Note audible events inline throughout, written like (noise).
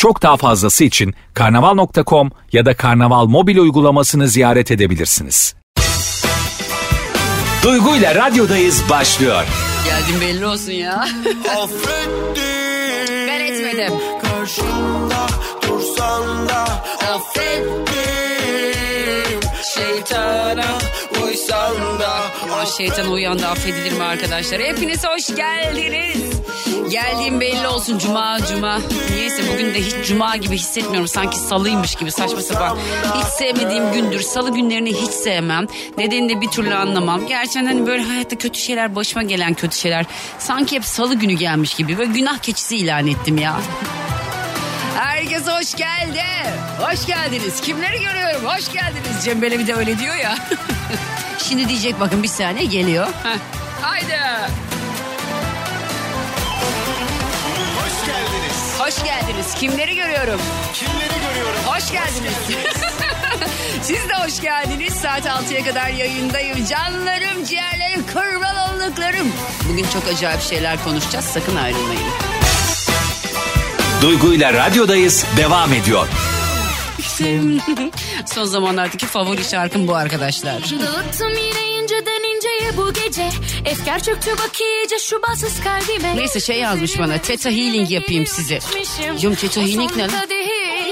Çok daha fazlası için karnaval.com ya da karnaval mobil uygulamasını ziyaret edebilirsiniz. Duygu ile radyodayız başlıyor. Geldim belli olsun ya. ben etmedim. Karşımda dursan da Affettim O şeytan uyan da affedilir mi arkadaşlar? Hepiniz hoş geldiniz. Geldiğim belli olsun cuma cuma. Niyeyse bugün de hiç cuma gibi hissetmiyorum. Sanki salıymış gibi saçma sapan. Hiç sevmediğim gündür. Salı günlerini hiç sevmem. Nedenini de bir türlü anlamam. Gerçekten hani böyle hayatta kötü şeyler başıma gelen kötü şeyler. Sanki hep salı günü gelmiş gibi. Böyle günah keçisi ilan ettim ya. Herkes hoş geldi. Hoş geldiniz. Kimleri görüyorum? Hoş geldiniz. Cem Belevi de öyle diyor ya. (laughs) Şimdi diyecek bakın bir saniye geliyor. Heh. Haydi. hoş geldiniz. Hoş geldiniz. Kimleri görüyorum? Kimleri görüyorum? Hoş geldiniz. (laughs) Siz de hoş geldiniz. Saat 6'ya kadar yayındayım. Canlarım, ciğerlerim, kurban olduklarım. Bugün çok acayip şeyler konuşacağız. Sakın ayrılmayın. Duygu ile radyodayız devam ediyor. (laughs) Son zamanlardaki favori şarkım bu arkadaşlar. Dağıttım yine inceden inceye bu gece. Efkar çöktü bak iyice şu bassız kalbime. Neyse şey yazmış bana, Theta Healing yapayım size. Diyorum, Theta Healing ne lan?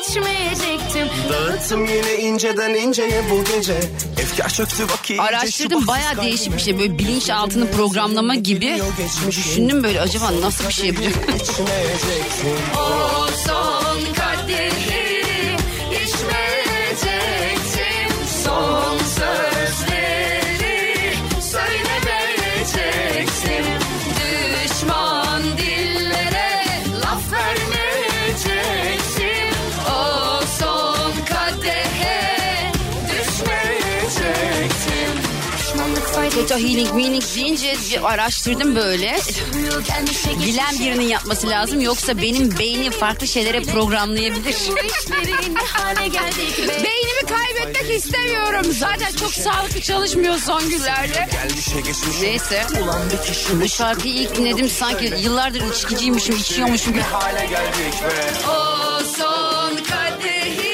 içmeyecektim. Dağıttım yine inceden inceye bu gece. Efkar çöktü bak iyice Araştırdım baya değişik bir şey. Böyle bilinç altını programlama gibi. Düşündüm böyle acaba nasıl bir şey yapacağım? (laughs) (laughs) Theta Healing meaning deyince araştırdım böyle. Bilen birinin yapması lazım yoksa benim beynim farklı şeylere programlayabilir. Beynimi kaybetmek istemiyorum. Zaten çok sağlıklı çalışmıyor son günlerde. Neyse. Bu şarkıyı ilk dinledim sanki yıllardır içkiciymişim, içiyormuşum gibi. hale geldik be. O son kadehi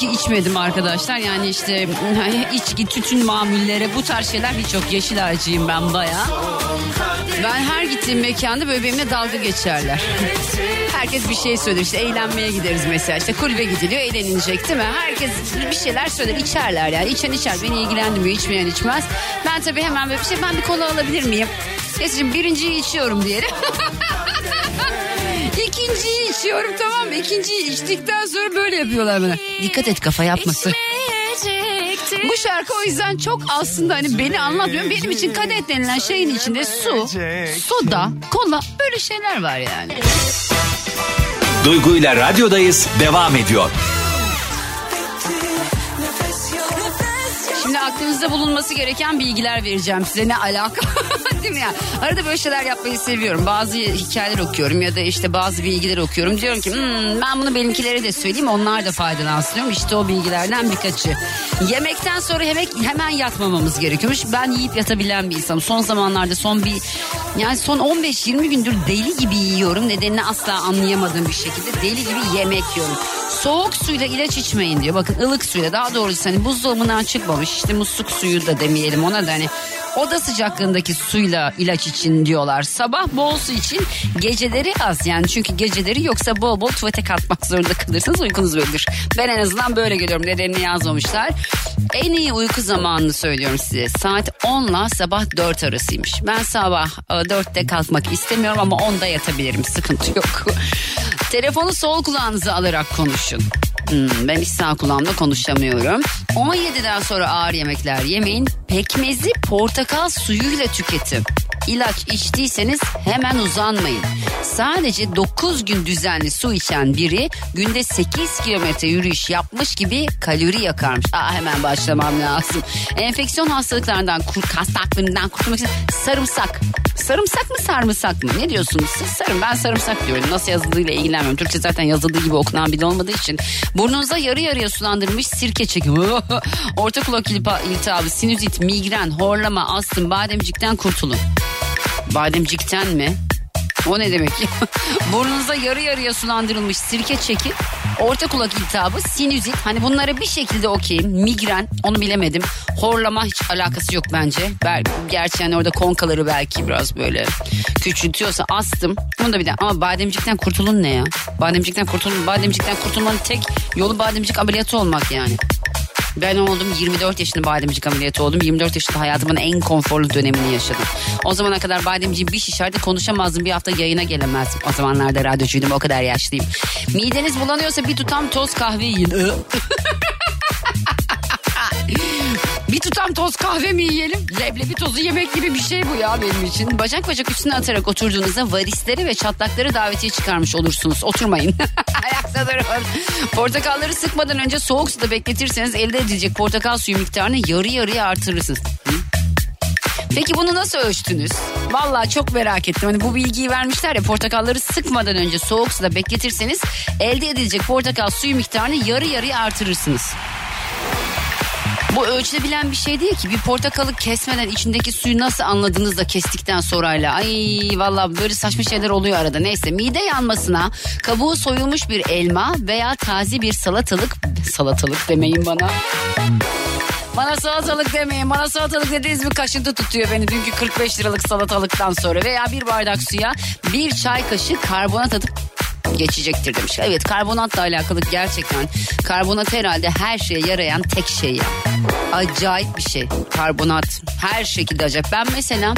içki içmedim arkadaşlar. Yani işte içki, tütün mamullere bu tarz şeyler hiç yok. Yeşil ağacıyım ben baya. Ben her gittiğim mekanda böyle benimle dalga geçerler. Herkes bir şey söyler işte eğlenmeye gideriz mesela işte kulübe gidiliyor eğlenilecek değil mi? Herkes bir şeyler söyler içerler yani içen içer beni ilgilendirmiyor içmeyen içmez. Ben tabii hemen böyle bir şey ben bir kola alabilir miyim? Neyse birinciyi içiyorum diyelim. (laughs) İçiyorum tamam mı? İkinciyi içtikten sonra böyle yapıyorlar bana. Dikkat et kafa yapması. Bu şarkı o yüzden çok aslında hani beni anlatmıyor. Benim için kadeh denilen şeyin içinde su, soda, kola böyle şeyler var yani. Duygu ile radyodayız devam ediyor. Şimdi aklınızda bulunması gereken bilgiler vereceğim size. Ne alaka? (laughs) Değil mi ya? Arada böyle şeyler yapmayı seviyorum. Bazı hikayeler okuyorum ya da işte bazı bilgiler okuyorum. Diyorum ki "Hmm, ben bunu benimkilere de söyleyeyim onlar da faydalansın diyorum. İşte o bilgilerden birkaçı. Yemekten sonra yemek hemen yatmamamız gerekiyormuş. Ben yiyip yatabilen bir insanım. Son zamanlarda son bir yani son 15-20 gündür deli gibi yiyorum. Nedenini asla anlayamadığım bir şekilde deli gibi yemek yiyorum. Soğuk suyla ilaç içmeyin diyor. Bakın ılık suyla daha doğrusu hani buzdolabından çıkmamış işte musluk suyu da demeyelim ona da hani oda sıcaklığındaki suyla ilaç için diyorlar. Sabah bol su için geceleri az yani çünkü geceleri yoksa bol bol tuvalete kalkmak zorunda kalırsınız uykunuz bölünür. Ben en azından böyle görüyorum nedenini yazmamışlar. En iyi uyku zamanını söylüyorum size. Saat 10 ile sabah 4 arasıymış. Ben sabah e, 4'te kalkmak istemiyorum ama 10'da yatabilirim. Sıkıntı yok. (laughs) Telefonu sol kulağınıza alarak konuşun. Hmm, ben hiç sağ kulağımla konuşamıyorum. 17'den sonra ağır yemekler yemeyin. Pekmezi portakal suyuyla tüketin. İlaç içtiyseniz hemen uzanmayın. Sadece 9 gün düzenli su içen biri günde 8 kilometre yürüyüş yapmış gibi kalori yakarmış. Aa, hemen başlamam lazım. Enfeksiyon hastalıklarından, kur, hastalıklarından kurtulmak için sarımsak. Sarımsak mı sarımsak mı? Ne diyorsunuz siz? Sarım ben sarımsak diyorum. Nasıl yazıldığıyla ilgilenmiyorum. Türkçe zaten yazıldığı gibi okunan bile olmadığı için. Burnunuza yarı yarıya sulandırılmış sirke çekin. (laughs) Orta kulak iltihabı, sinüzit, migren, horlama, astım, bademcikten kurtulun. Bademcikten mi? O ne demek? (laughs) Burnunuza yarı yarıya sulandırılmış sirke çekin. Orta kulak iltihabı, sinüzit. Hani bunlara bir şekilde okeyim. Migren onu bilemedim. Horlama hiç alakası yok bence. Bel- Gerçi yani orada konkaları belki biraz böyle küçültüyorsa astım. Bunu da bir de ama bademcikten kurtulun ne ya? Bademcikten kurtulun. Bademcikten kurtulmanın tek yolu bademcik ameliyatı olmak yani. Ben oldum 24 yaşında bademcik ameliyatı oldum. 24 yaşında hayatımın en konforlu dönemini yaşadım. O zamana kadar bademciğim bir şişerdi konuşamazdım. Bir hafta yayına gelemezdim. O zamanlarda radyocuydum o kadar yaşlıyım. Mideniz bulanıyorsa bir tutam toz kahve yiyin. (laughs) Bir tutam toz kahve mi yiyelim? Leblebi tozu yemek gibi bir şey bu ya benim için. Bacak bacak üstüne atarak oturduğunuzda varisleri ve çatlakları davetiye çıkarmış olursunuz. Oturmayın. (laughs) Ayakta durun. Portakalları sıkmadan önce soğuk suda bekletirseniz elde edilecek portakal suyu miktarını yarı yarıya artırırsınız. Hı? Peki bunu nasıl ölçtünüz? Vallahi çok merak ettim. Hani bu bilgiyi vermişler ya portakalları sıkmadan önce soğuk suda bekletirseniz elde edilecek portakal suyu miktarını yarı yarıya artırırsınız. Bu ölçülebilen bir şey değil ki. Bir portakalı kesmeden içindeki suyu nasıl anladınız da kestikten sonrayla. Ay valla böyle saçma şeyler oluyor arada. Neyse mide yanmasına kabuğu soyulmuş bir elma veya taze bir salatalık salatalık demeyin bana. Bana salatalık demeyin. Bana salatalık dediğiniz bir kaşıntı tutuyor beni. Dünkü 45 liralık salatalıktan sonra. Veya bir bardak suya bir çay kaşığı karbonat atıp geçecektir demiş. Evet karbonatla alakalı gerçekten karbonat herhalde her şeye yarayan tek şey ya. Acayip bir şey karbonat her şekilde acayip. Ben mesela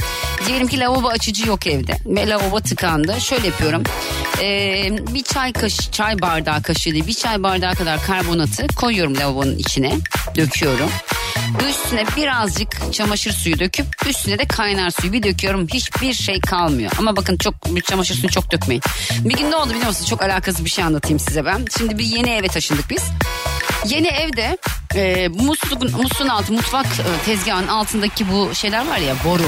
diyelim ki lavabo açıcı yok evde ve lavabo tıkandı. Şöyle yapıyorum Ee, bir çay kaşı çay bardağı kaşığı değil bir çay bardağı kadar karbonatı koyuyorum lavabonun içine döküyorum. Üstüne birazcık çamaşır suyu döküp üstüne de kaynar suyu bir döküyorum. Hiçbir şey kalmıyor. Ama bakın çok çamaşır suyunu çok dökmeyin. Bir gün ne oldu biliyor musunuz? Çok alakasız bir şey anlatayım size ben. Şimdi bir yeni eve taşındık biz. Yeni evde e, musluğun, musluğun altı mutfak e, tezgahının altındaki bu şeyler var ya boru.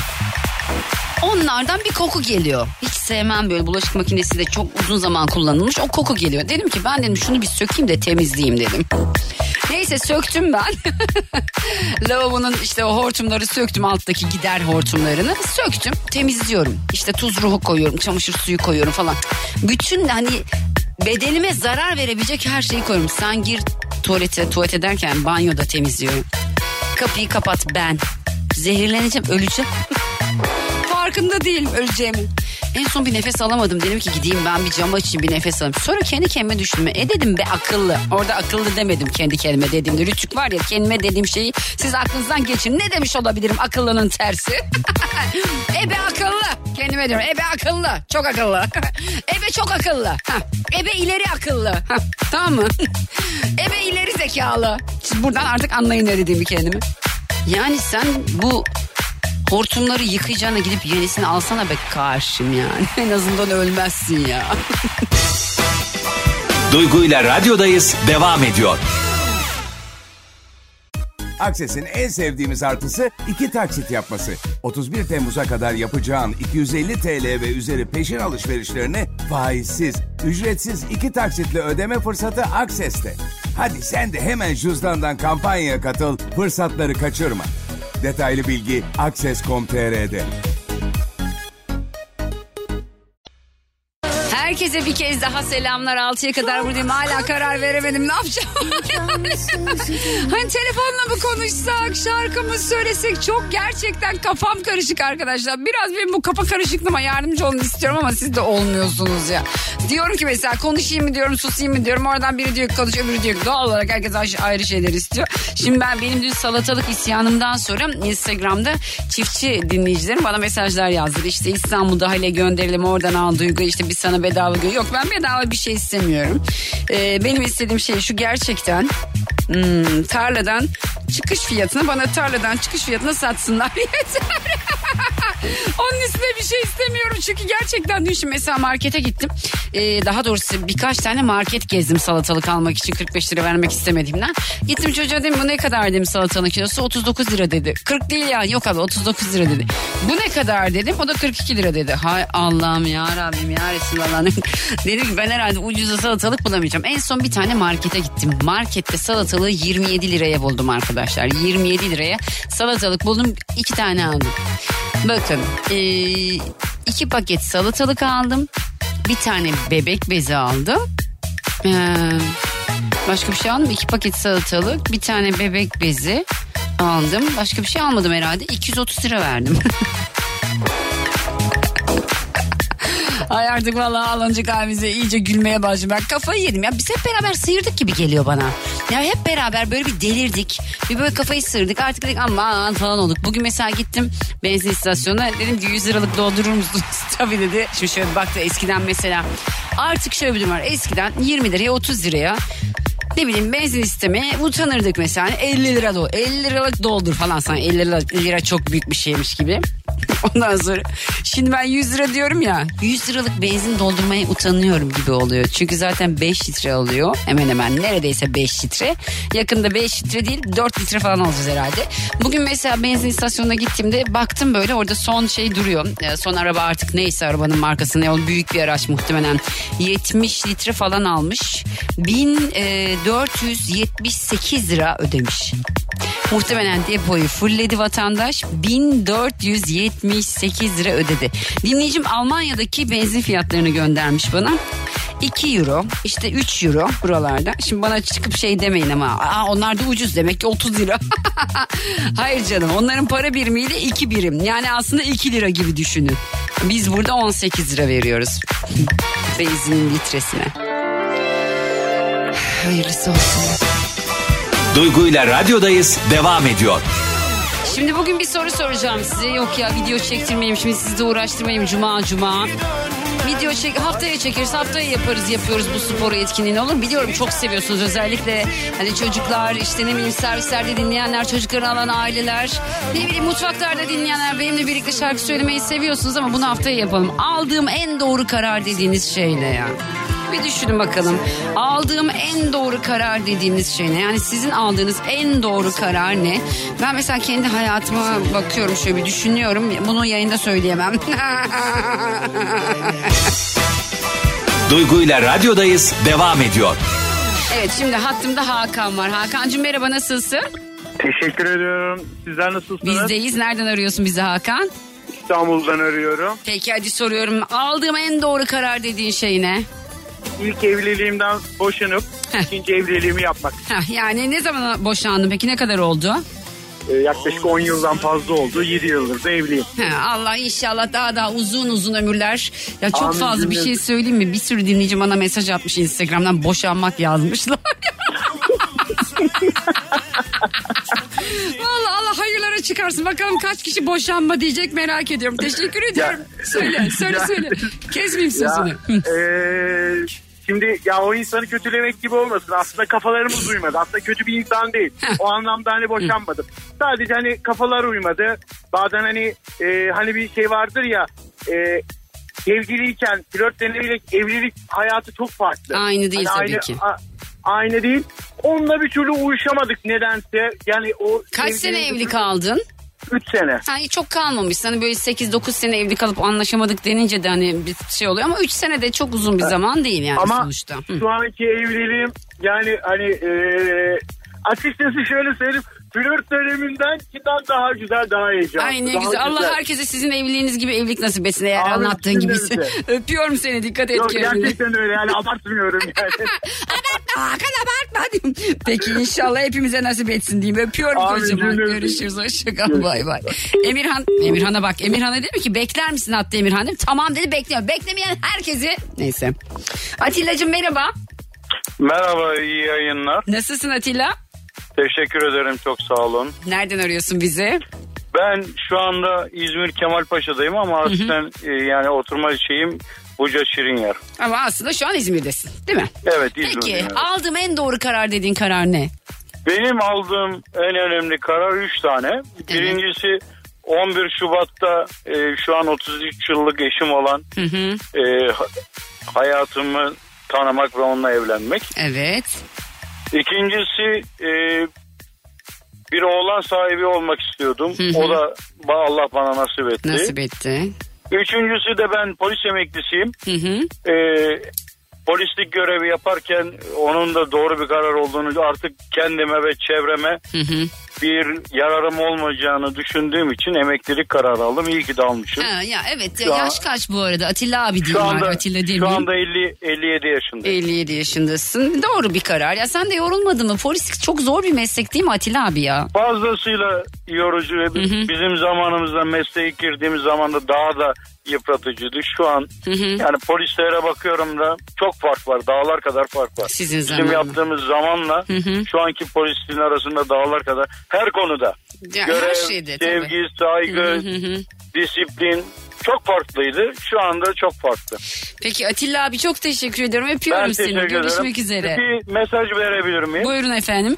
Onlardan bir koku geliyor. Hiç sevmem böyle bulaşık makinesi de çok uzun zaman kullanılmış. O koku geliyor. Dedim ki ben dedim şunu bir sökeyim de temizleyeyim dedim. Neyse söktüm ben. (laughs) Lavabonun işte o hortumları söktüm alttaki gider hortumlarını. Söktüm temizliyorum. İşte tuz ruhu koyuyorum çamaşır suyu koyuyorum falan. Bütün hani bedenime zarar verebilecek her şeyi koyuyorum. Sen gir tuvalete tuvalet ederken banyoda temizliyorum. Kapıyı kapat ben. Zehirleneceğim öleceğim. (laughs) Farkında değilim öleceğimi. En son bir nefes alamadım. Dedim ki gideyim ben bir cam açayım bir nefes alayım. Sonra kendi kendime düşündüm. E dedim be akıllı. Orada akıllı demedim kendi kendime dediğimde. Rütük var ya kendime dediğim şeyi siz aklınızdan geçin. Ne demiş olabilirim akıllının tersi? (laughs) Ebe akıllı. Kendime diyorum ebe akıllı. Çok akıllı. (laughs) ebe çok akıllı. Hah. Ebe ileri akıllı. Hah. Tamam mı? (laughs) ebe ileri zekalı. Siz buradan artık anlayın ne dediğimi kendime. Yani sen bu Hortumları yıkayacağına gidip yenisini alsana be karşım yani. (laughs) En azından ölmezsin ya. (laughs) Duygu ile radyodayız devam ediyor. Akses'in en sevdiğimiz artısı iki taksit yapması. 31 Temmuz'a kadar yapacağın 250 TL ve üzeri peşin alışverişlerini faizsiz, ücretsiz iki taksitle ödeme fırsatı Akses'te. Hadi sen de hemen cüzdandan kampanyaya katıl, fırsatları kaçırma. Detaylı bilgi Akses.com.tr'de. Herkese bir kez daha selamlar. 6'ya kadar buradayım. Hala karar veremedim. Ne yapacağım? (laughs) hani telefonla mı konuşsak, şarkı mı söylesek çok gerçekten kafam karışık arkadaşlar. Biraz benim bu kafa karışıklığıma yardımcı olun istiyorum ama siz de olmuyorsunuz ya. Diyorum ki mesela konuşayım mı diyorum, susayım mı diyorum. Oradan biri diyor ki konuş, öbürü diyor ki doğal olarak herkes ayrı şeyler istiyor. Şimdi ben benim dün salatalık isyanımdan sonra Instagram'da çiftçi dinleyicilerim bana mesajlar yazdı. İşte İstanbul'da hale gönderelim oradan al Duygu işte biz sana bedava bedava Yok ben bedava bir şey istemiyorum. Ee, benim istediğim şey şu gerçekten hmm, tarladan çıkış fiyatını bana tarladan çıkış fiyatına satsınlar (laughs) yeter. Onun üstüne bir şey istemiyorum çünkü gerçekten düşün mesela markete gittim. Ee, daha doğrusu birkaç tane market gezdim salatalık almak için 45 lira vermek istemediğimden. Gittim çocuğa dedim bu ne kadar dedim salatanın kilosu 39 lira dedi. 40 değil ya yok abi 39 lira dedi. Bu ne kadar dedim o da 42 lira dedi. Hay Allah'ım ya Rabbim ya Resulallah. (laughs) dedim ki ben herhalde ucuza salatalık bulamayacağım. En son bir tane markete gittim. Markette salatalığı 27 liraya buldum arkadaşlar. 27 liraya salatalık buldum iki tane aldım. Bakın iki paket salatalık aldım. Bir tane bebek bezi aldım. Başka bir şey aldım. İki paket salatalık, bir tane bebek bezi aldım. Başka bir şey almadım herhalde. 230 lira verdim. (laughs) Ay artık vallahi alınca kalbimize iyice gülmeye başladım. Ben kafayı yedim ya. Biz hep beraber sıyırdık gibi geliyor bana. Ya hep beraber böyle bir delirdik. Bir böyle kafayı sıyırdık. Artık dedik aman falan olduk. Bugün mesela gittim benzin istasyonuna. Dedim ki 100 liralık doldurur musunuz? (laughs) Tabii dedi. Şimdi şöyle bir baktı eskiden mesela. Artık şöyle bir durum var. Eskiden 20 liraya 30 liraya ne bileyim benzin istemeye utanırdık mesela 50 lira do 50 liralık doldur falan sana 50 lira, lira çok büyük bir şeymiş gibi. (laughs) Ondan sonra şimdi ben 100 lira diyorum ya 100 liralık benzin doldurmaya utanıyorum gibi oluyor. Çünkü zaten 5 litre alıyor hemen hemen neredeyse 5 litre. Yakında 5 litre değil 4 litre falan alacağız herhalde. Bugün mesela benzin istasyonuna gittiğimde baktım böyle orada son şey duruyor. Ee, Son araba artık neyse arabanın markası ne ol büyük bir araç muhtemelen 70 litre falan almış. 1478 lira ödemiş. Muhtemelen depoyu fulledi vatandaş 1478 lira ödedi. Dinleyicim Almanya'daki benzin fiyatlarını göndermiş bana. 2 euro işte 3 euro buralarda. Şimdi bana çıkıp şey demeyin ama Aa, onlar da ucuz demek ki 30 lira. (laughs) Hayır canım onların para birimiyle 2 birim. Yani aslında 2 lira gibi düşünün. Biz burada 18 lira veriyoruz. Benzinin litresine. Hayırlısı olsun. Duygu ile radyodayız devam ediyor. Şimdi bugün bir soru soracağım size. Yok ya video çektirmeyeyim şimdi sizi de uğraştırmayayım cuma cuma. Video çek haftaya çekeriz haftaya yaparız yapıyoruz bu sporu etkinliğini olur? Biliyorum çok seviyorsunuz özellikle hani çocuklar işte ne bileyim servislerde dinleyenler çocuklarını alan aileler ne bileyim mutfaklarda dinleyenler benimle birlikte şarkı söylemeyi seviyorsunuz ama bunu haftaya yapalım. Aldığım en doğru karar dediğiniz şey ne ya? Bir düşünün bakalım. Aldığım en doğru karar dediğiniz şey ne? Yani sizin aldığınız en doğru karar ne? Ben mesela kendi hayatıma bakıyorum şöyle bir düşünüyorum. Bunu yayında söyleyemem. (laughs) Duygu ile radyodayız devam ediyor. evet şimdi hattımda Hakan var. Hakan'cığım merhaba nasılsın? Teşekkür ediyorum. Sizler nasılsınız? Bizdeyiz. Nereden arıyorsun bizi Hakan? İstanbul'dan arıyorum. Peki hadi soruyorum. Aldığım en doğru karar dediğin şey ne? İlk evliliğimden boşanıp Heh. ikinci evliliğimi yapmak. Heh, yani ne zaman boşandın peki ne kadar oldu? Ee, yaklaşık 10 yıldan fazla oldu. 7 yıldır da evliyim. He, Allah inşallah daha daha uzun uzun ömürler. Ya çok Amin, fazla bir şey söyleyeyim mi? Bir sürü dinleyici bana mesaj atmış Instagram'dan boşanmak yazmışlar. (laughs) Vallahi Allah hayırlara çıkarsın. Bakalım kaç kişi boşanma diyecek merak ediyorum. Teşekkür ediyorum. (laughs) söyle, söyle, Ya- söyle. Kesmeyeyim Ya, sözünü. Hı. ee, şimdi ya o insanı kötülemek gibi olmasın. Aslında kafalarımız uymadı. Aslında kötü bir insan değil. O anlamda hani boşanmadım. Sadece hani kafalar uymadı. Bazen hani e, hani bir şey vardır ya e, sevgiliyken flört denilerek evlilik hayatı çok farklı. Aynı değil Hani tabii aynı, ki. a- aynı değil. Onunla bir türlü uyuşamadık nedense. Yani o Kaç sene evli kaldın? 3 sene. Ha, çok kalmamış. Hani böyle 8-9 sene evli kalıp anlaşamadık denince de hani bir şey oluyor ama 3 sene de çok uzun bir zaman değil yani Ama sonuçta. Hı. şu anki evliliğim yani hani e, açıkçası şöyle söyleyeyim flört döneminden kinden daha güzel daha heyecanlı. Ay ne daha güzel. Allah herkese sizin evliliğiniz gibi evlilik nasip etsin eğer Amin, anlattığın gibisi. (laughs) Öpüyorum seni dikkat et Yok kendine. gerçekten öyle yani abartmıyorum (laughs) yani. abartma Hakan abartma diyeyim. Peki inşallah hepimize nasip etsin diyeyim. Öpüyorum Amin, kocaman. Görüşürüz hoşçakal bay bay. Emirhan, Emirhan'a bak. Emirhan'a dedi ki bekler misin hatta Emirhan dedim. Tamam dedi bekliyorum. Beklemeyen herkesi. Neyse. Atilla'cığım merhaba. Merhaba, iyi yayınlar. Nasılsın Atilla? Teşekkür ederim, çok sağ olun. Nereden arıyorsun bizi? Ben şu anda İzmir Kemalpaşa'dayım ama aslında e, yani oturma şeyim Buca Şirinyer. Ama aslında şu an İzmir'desin değil mi? Evet Peki İzmir'deyim. evet. aldığım en doğru karar dediğin karar ne? Benim aldığım en önemli karar 3 tane. Birincisi 11 Şubat'ta e, şu an 33 yıllık eşim olan Hı hı. e, ha- hayatımı tanımak ve onunla evlenmek. Evet. İkincisi e, bir oğlan sahibi olmak istiyordum. Hı hı. O da Allah bana nasip etti. Nasip etti. Üçüncüsü de ben polis emeklisiyim. Hı hı. E, polislik görevi yaparken onun da doğru bir karar olduğunu artık kendime ve çevreme Hı hı. Bir yararım olmayacağını düşündüğüm için emeklilik kararı aldım. İyi ki de almışım. Ha, ya evet ya, Şu an- yaş kaç bu arada? Atilla abi Şu diyeyim anda, abi. Atilla şu demeyeyim. anda 50, 57 yaşındayım. 57 yaşındasın. Doğru bir karar. Ya sen de yorulmadın mı? Polislik çok zor bir meslek değil mi Atilla abi ya? Fazlasıyla yorucu ve bizim zamanımızda mesleğe girdiğimiz zaman da daha da yıpratıcıydı. Şu an yani polislere bakıyorum da çok fark var. Dağlar kadar fark var. Sizin Bizim zamanla. yaptığımız zamanla şu anki polisliğin arasında dağlar kadar her konuda. Ya, Görev, her şeyde tabii. sevgi, saygı, hı hı. disiplin çok farklıydı. Şu anda çok farklı. Peki Atilla abi çok teşekkür ediyorum. Öpüyorum Ben seni. Görüşmek üzere. Bir mesaj verebilir miyim? Buyurun efendim.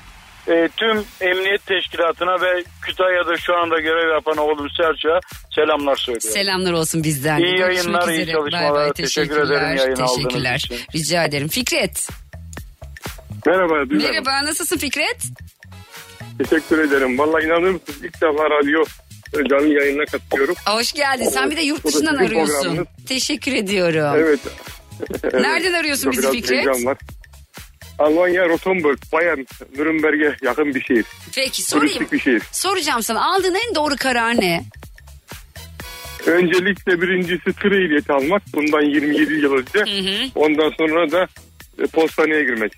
Ee, tüm emniyet teşkilatına ve Kütahya'da şu anda görev yapan oğlum Selçuk'a selamlar söylüyorum. Selamlar olsun bizden. de. İyi Görüşmek yayınlar, iyi çalışmalar. Bay bay. Teşekkür ederim Teşekkürler. yayın Teşekkürler. için. Rica ederim. Fikret. Merhaba. Merhaba nasılsın Fikret? Teşekkür ederim. Vallahi inanır mısınız ilk defa radyo e, canlı yayınına katılıyorum. Hoş geldin. Sen bir de yurt dışından arıyorsun. Teşekkür ediyorum. Evet. (laughs) Nereden arıyorsun bizi Biraz Fikret? heyecan var. Almanya Rotenburg, Bayern, Nürnberg'e yakın bir şehir. Peki sorayım. Turistik bir şehir. Soracağım sana aldığın en doğru karar ne? Öncelikle birincisi tır ehliyeti almak. Bundan 27 yıl önce. Ondan sonra da e, postaneye girmek.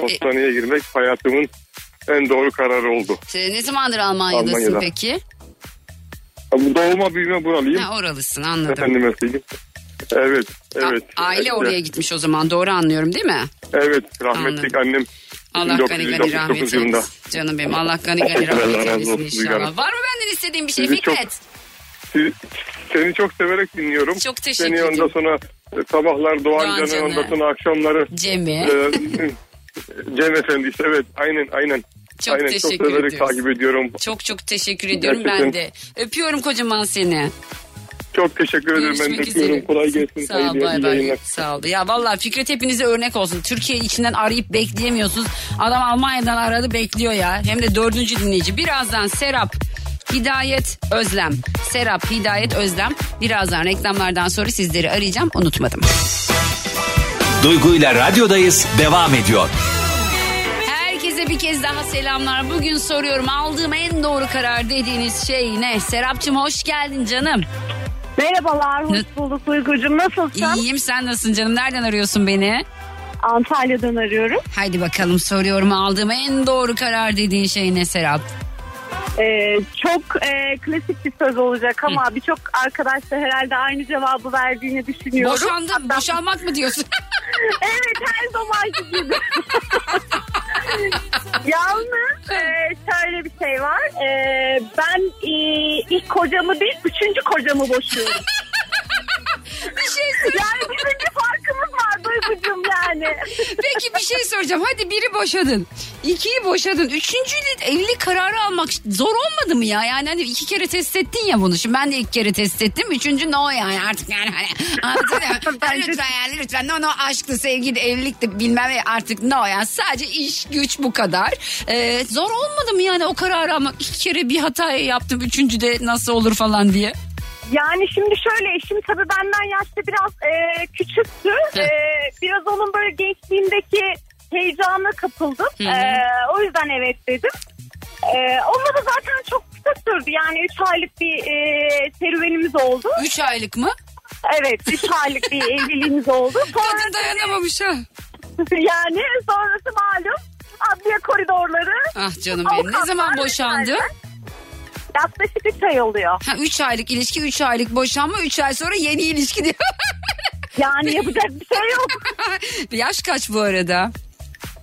Postaneye girmek hayatımın en doğru kararı oldu. Ee, Ne zamandır Almanya'dasın Almanya'da. peki? Bu Doğuma büyüme buralıyım. Ha, oralısın anladım. Efendime söyleyeyim. Evet, evet. Aile İşte, oraya gitmiş o zaman doğru anlıyorum değil mi? Evet, rahmetlik annem Allah gani gani 1969 rahmet eylesin. Canım benim Allah gani gani rahmet eylesin inşallah. Var mı benden istediğin bir şey Sizi çok- Fikret? Siz- Seni çok severek dinliyorum. Çok teşekkür Seni ondan ederim. sonra e, sabahlar Doğan, Doğan Can'ı. ondan sonra akşamları Cem'i. e, (laughs) Cem Efendi işte evet aynen aynen. Çok aynen, teşekkür çok ediyoruz. takip ediyorum. Çok çok teşekkür ediyorum Gerçekten. ben de. Öpüyorum kocaman seni. Çok teşekkür ederim. Ben Görüşmek bekliyorum. üzere. Kolay gelsin. Sağ ol bay bay. Sağ ol. Ya vallahi Fikret hepinize örnek olsun. Türkiye içinden arayıp bekleyemiyorsunuz. Adam Almanya'dan aradı bekliyor ya. Hem de dördüncü dinleyici. Birazdan Serap Hidayet Özlem. Serap Hidayet Özlem. Birazdan reklamlardan sonra sizleri arayacağım. Unutmadım. Duygu ile radyodayız devam ediyor. Herkese bir kez daha selamlar. Bugün soruyorum aldığım en doğru karar dediğiniz şey ne? Serapcığım hoş geldin canım. Merhabalar, hoş bulduk Duygucuğum. Nasılsın? İyiyim sen nasılsın canım? Nereden arıyorsun beni? Antalya'dan arıyorum. Haydi bakalım soruyorum aldığım en doğru karar dediğin şey ne Serap? Ee, çok e, klasik bir söz olacak ama birçok arkadaş da herhalde aynı cevabı verdiğini düşünüyorum. Boşandın, boşanmak mı diyorsun? (laughs) evet her zamanki gibi. (laughs) Yalnız e, şöyle bir şey var. E, ben e, ilk kocamı değil üçüncü kocamı boşuyorum. (laughs) bir şey Yani bizim bir farkımız var Duygucuğum yani. Peki bir şey soracağım. Hadi biri boşadın. ikiyi boşadın. Üçüncüyle evlilik kararı almak zor olmadı mı ya? Yani hani iki kere test ettin ya bunu. Şimdi ben de ilk kere test ettim. Üçüncü no yani artık yani hani. Hani (laughs) lütfen yani lütfen no no aşktı sevgiydi evlilikti bilmem ne artık no yani sadece iş güç bu kadar. Ee, zor olmadı mı yani o kararı almak? İki kere bir hata yaptım. Üçüncü de nasıl olur falan diye. Yani şimdi şöyle eşim tabii benden yaşta biraz e, küçüktü. E, biraz onun böyle gençliğindeki heyecanına kapıldım. Hı hı. E, o yüzden evet dedim. E, onunla da zaten çok kısa sürdü. Yani 3 aylık bir e, serüvenimiz oldu. 3 aylık mı? Evet 3 aylık bir (laughs) evliliğimiz oldu. Sonra Kadın dayanamamış ha. (laughs) yani sonrası malum adliye koridorları. Ah canım benim. Ne zaman boşandı? Yaklaşık 3 ay oluyor. Ha 3 aylık ilişki, 3 aylık boşanma, 3 ay sonra yeni ilişki diyor. (laughs) Yani yapacak bir şey yok. (laughs) Yaş kaç bu arada?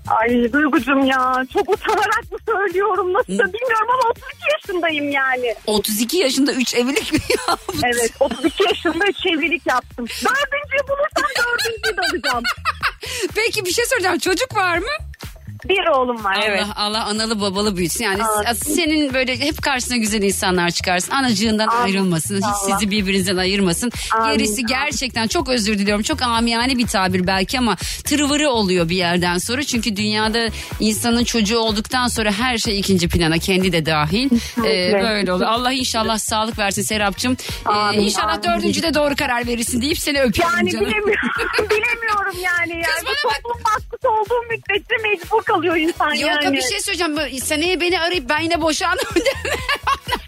Ay Duygucum ya çok utanarak mı söylüyorum nasıl da bilmiyorum ama 32 yaşındayım yani. 32 yaşında 3 evlilik mi ya? Evet 32 yaşında 3 evlilik yaptım. Dördüncüyü bulursam dördüncüyü de alacağım. (laughs) Peki bir şey soracağım. Çocuk var mı? Bir oğlum var Allah evet. Allah analı babalı büyütsün. Yani Amin. senin böyle hep karşısına güzel insanlar çıkarsın. Anacığından Amin. ayrılmasın. Hiç İnşallah. sizi birbirinizden ayırmasın. Amin. Gerisi gerçekten çok özür diliyorum. Çok amiyane bir tabir belki ama tırvırı oluyor bir yerden sonra. Çünkü dünyada insanın çocuğu olduktan sonra her şey ikinci plana. Kendi de dahil. Ee, böyle oluyor. Allah inşallah sağlık versin Serapcığım. Ee, inşallah amin. dördüncüde doğru karar verirsin deyip seni öpüyorum Yani canım. bilemiyorum, (laughs) bilemiyorum yani. yani. Kız bana bak. toplum baskısı olduğu müddetçe mecbur kalıyor insan Yok yani. bir şey söyleyeceğim. Seneye beni arayıp ben yine boşandım. (laughs)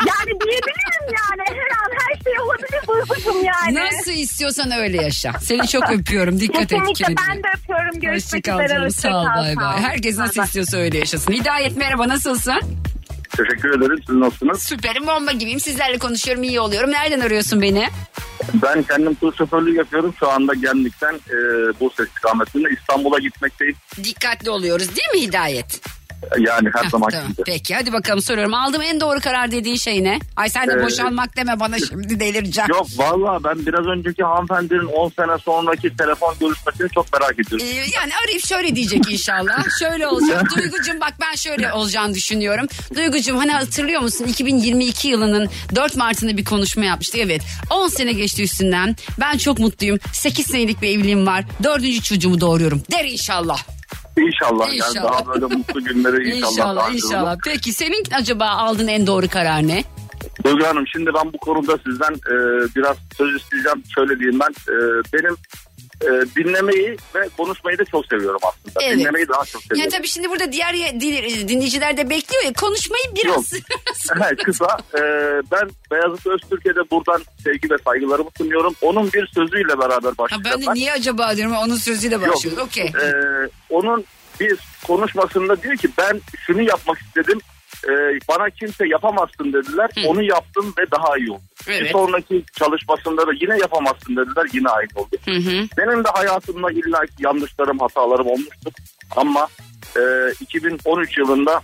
Yani diyebilirim yani. Her an her şey olabilir Duygucuğum yani. Nasıl istiyorsan öyle yaşa. Seni çok öpüyorum. Dikkat et Kesinlikle kendine. ben de öpüyorum. Görüşmek Hoşçakal üzere. canım. Sağ ol. Bay bay. Herkes nasıl istiyorsa öyle yaşasın. Hidayet merhaba nasılsın? Teşekkür ederim. Siz nasılsınız? Süperim bomba gibiyim. Sizlerle konuşuyorum iyi oluyorum. Nereden arıyorsun beni? Ben kendim tur şoförlüğü yapıyorum. Şu anda Gemlik'ten e, Bursa istikametinde İstanbul'a gitmekteyim. Dikkatli oluyoruz değil mi Hidayet? Yani her zaman tamam. gibi. Peki hadi bakalım soruyorum. Aldığım en doğru karar dediğin şey ne? Ay sen de Ee, boşanmak deme bana şimdi delireceğim. Yok valla ben biraz önceki hanımefendinin 10 sene sonraki telefon görüşmesini çok merak ediyorum. Ee, yani arayıp şöyle diyecek inşallah. (laughs) Şöyle olacak. Duygucum bak ben şöyle olacağını düşünüyorum. Duygucum hani hatırlıyor musun 2022 yılının 4 Mart'ında bir konuşma yapmıştık. Evet 10 sene geçti üstünden. Ben çok mutluyum. 8 senelik bir evliliğim var. Dördüncü çocuğumu doğuruyorum. Der inşallah. İnşallah, İnşallah. yani daha böyle mutlu günlere inşallah. İnşallah inşallah. Peki senin acaba aldığın en doğru karar ne? Duygu Hanım şimdi ben bu konuda sizden e, biraz söz isteyeceğim. Şöyle diyeyim ben. E, benim e, dinlemeyi ve konuşmayı da çok seviyorum aslında. Evet. Dinlemeyi daha çok seviyorum. Yani tabii şimdi burada diğer din- dinleyiciler de bekliyor ya konuşmayı biraz. (laughs) Evet, kısa. E, ben Beyazıt Öztürk'e buradan sevgi ve saygılarımı sunuyorum. Onun bir sözüyle beraber Ha, başlayacağım. ben de niye acaba diyorum onun sözüyle başlıyoruz. Okey. E, onun bir konuşmasında diyor ki ben şunu yapmak istedim. E, bana kimse yapamazsın dediler. Onu yaptım ve daha iyi oldu. Bir Evet. sonraki çalışmasında da yine yapamazsın dediler. Yine aynı oldu. Hı hı. Benim de hayatımda illa yanlışlarım, hatalarım olmuştu. Ama e, 2013 yılında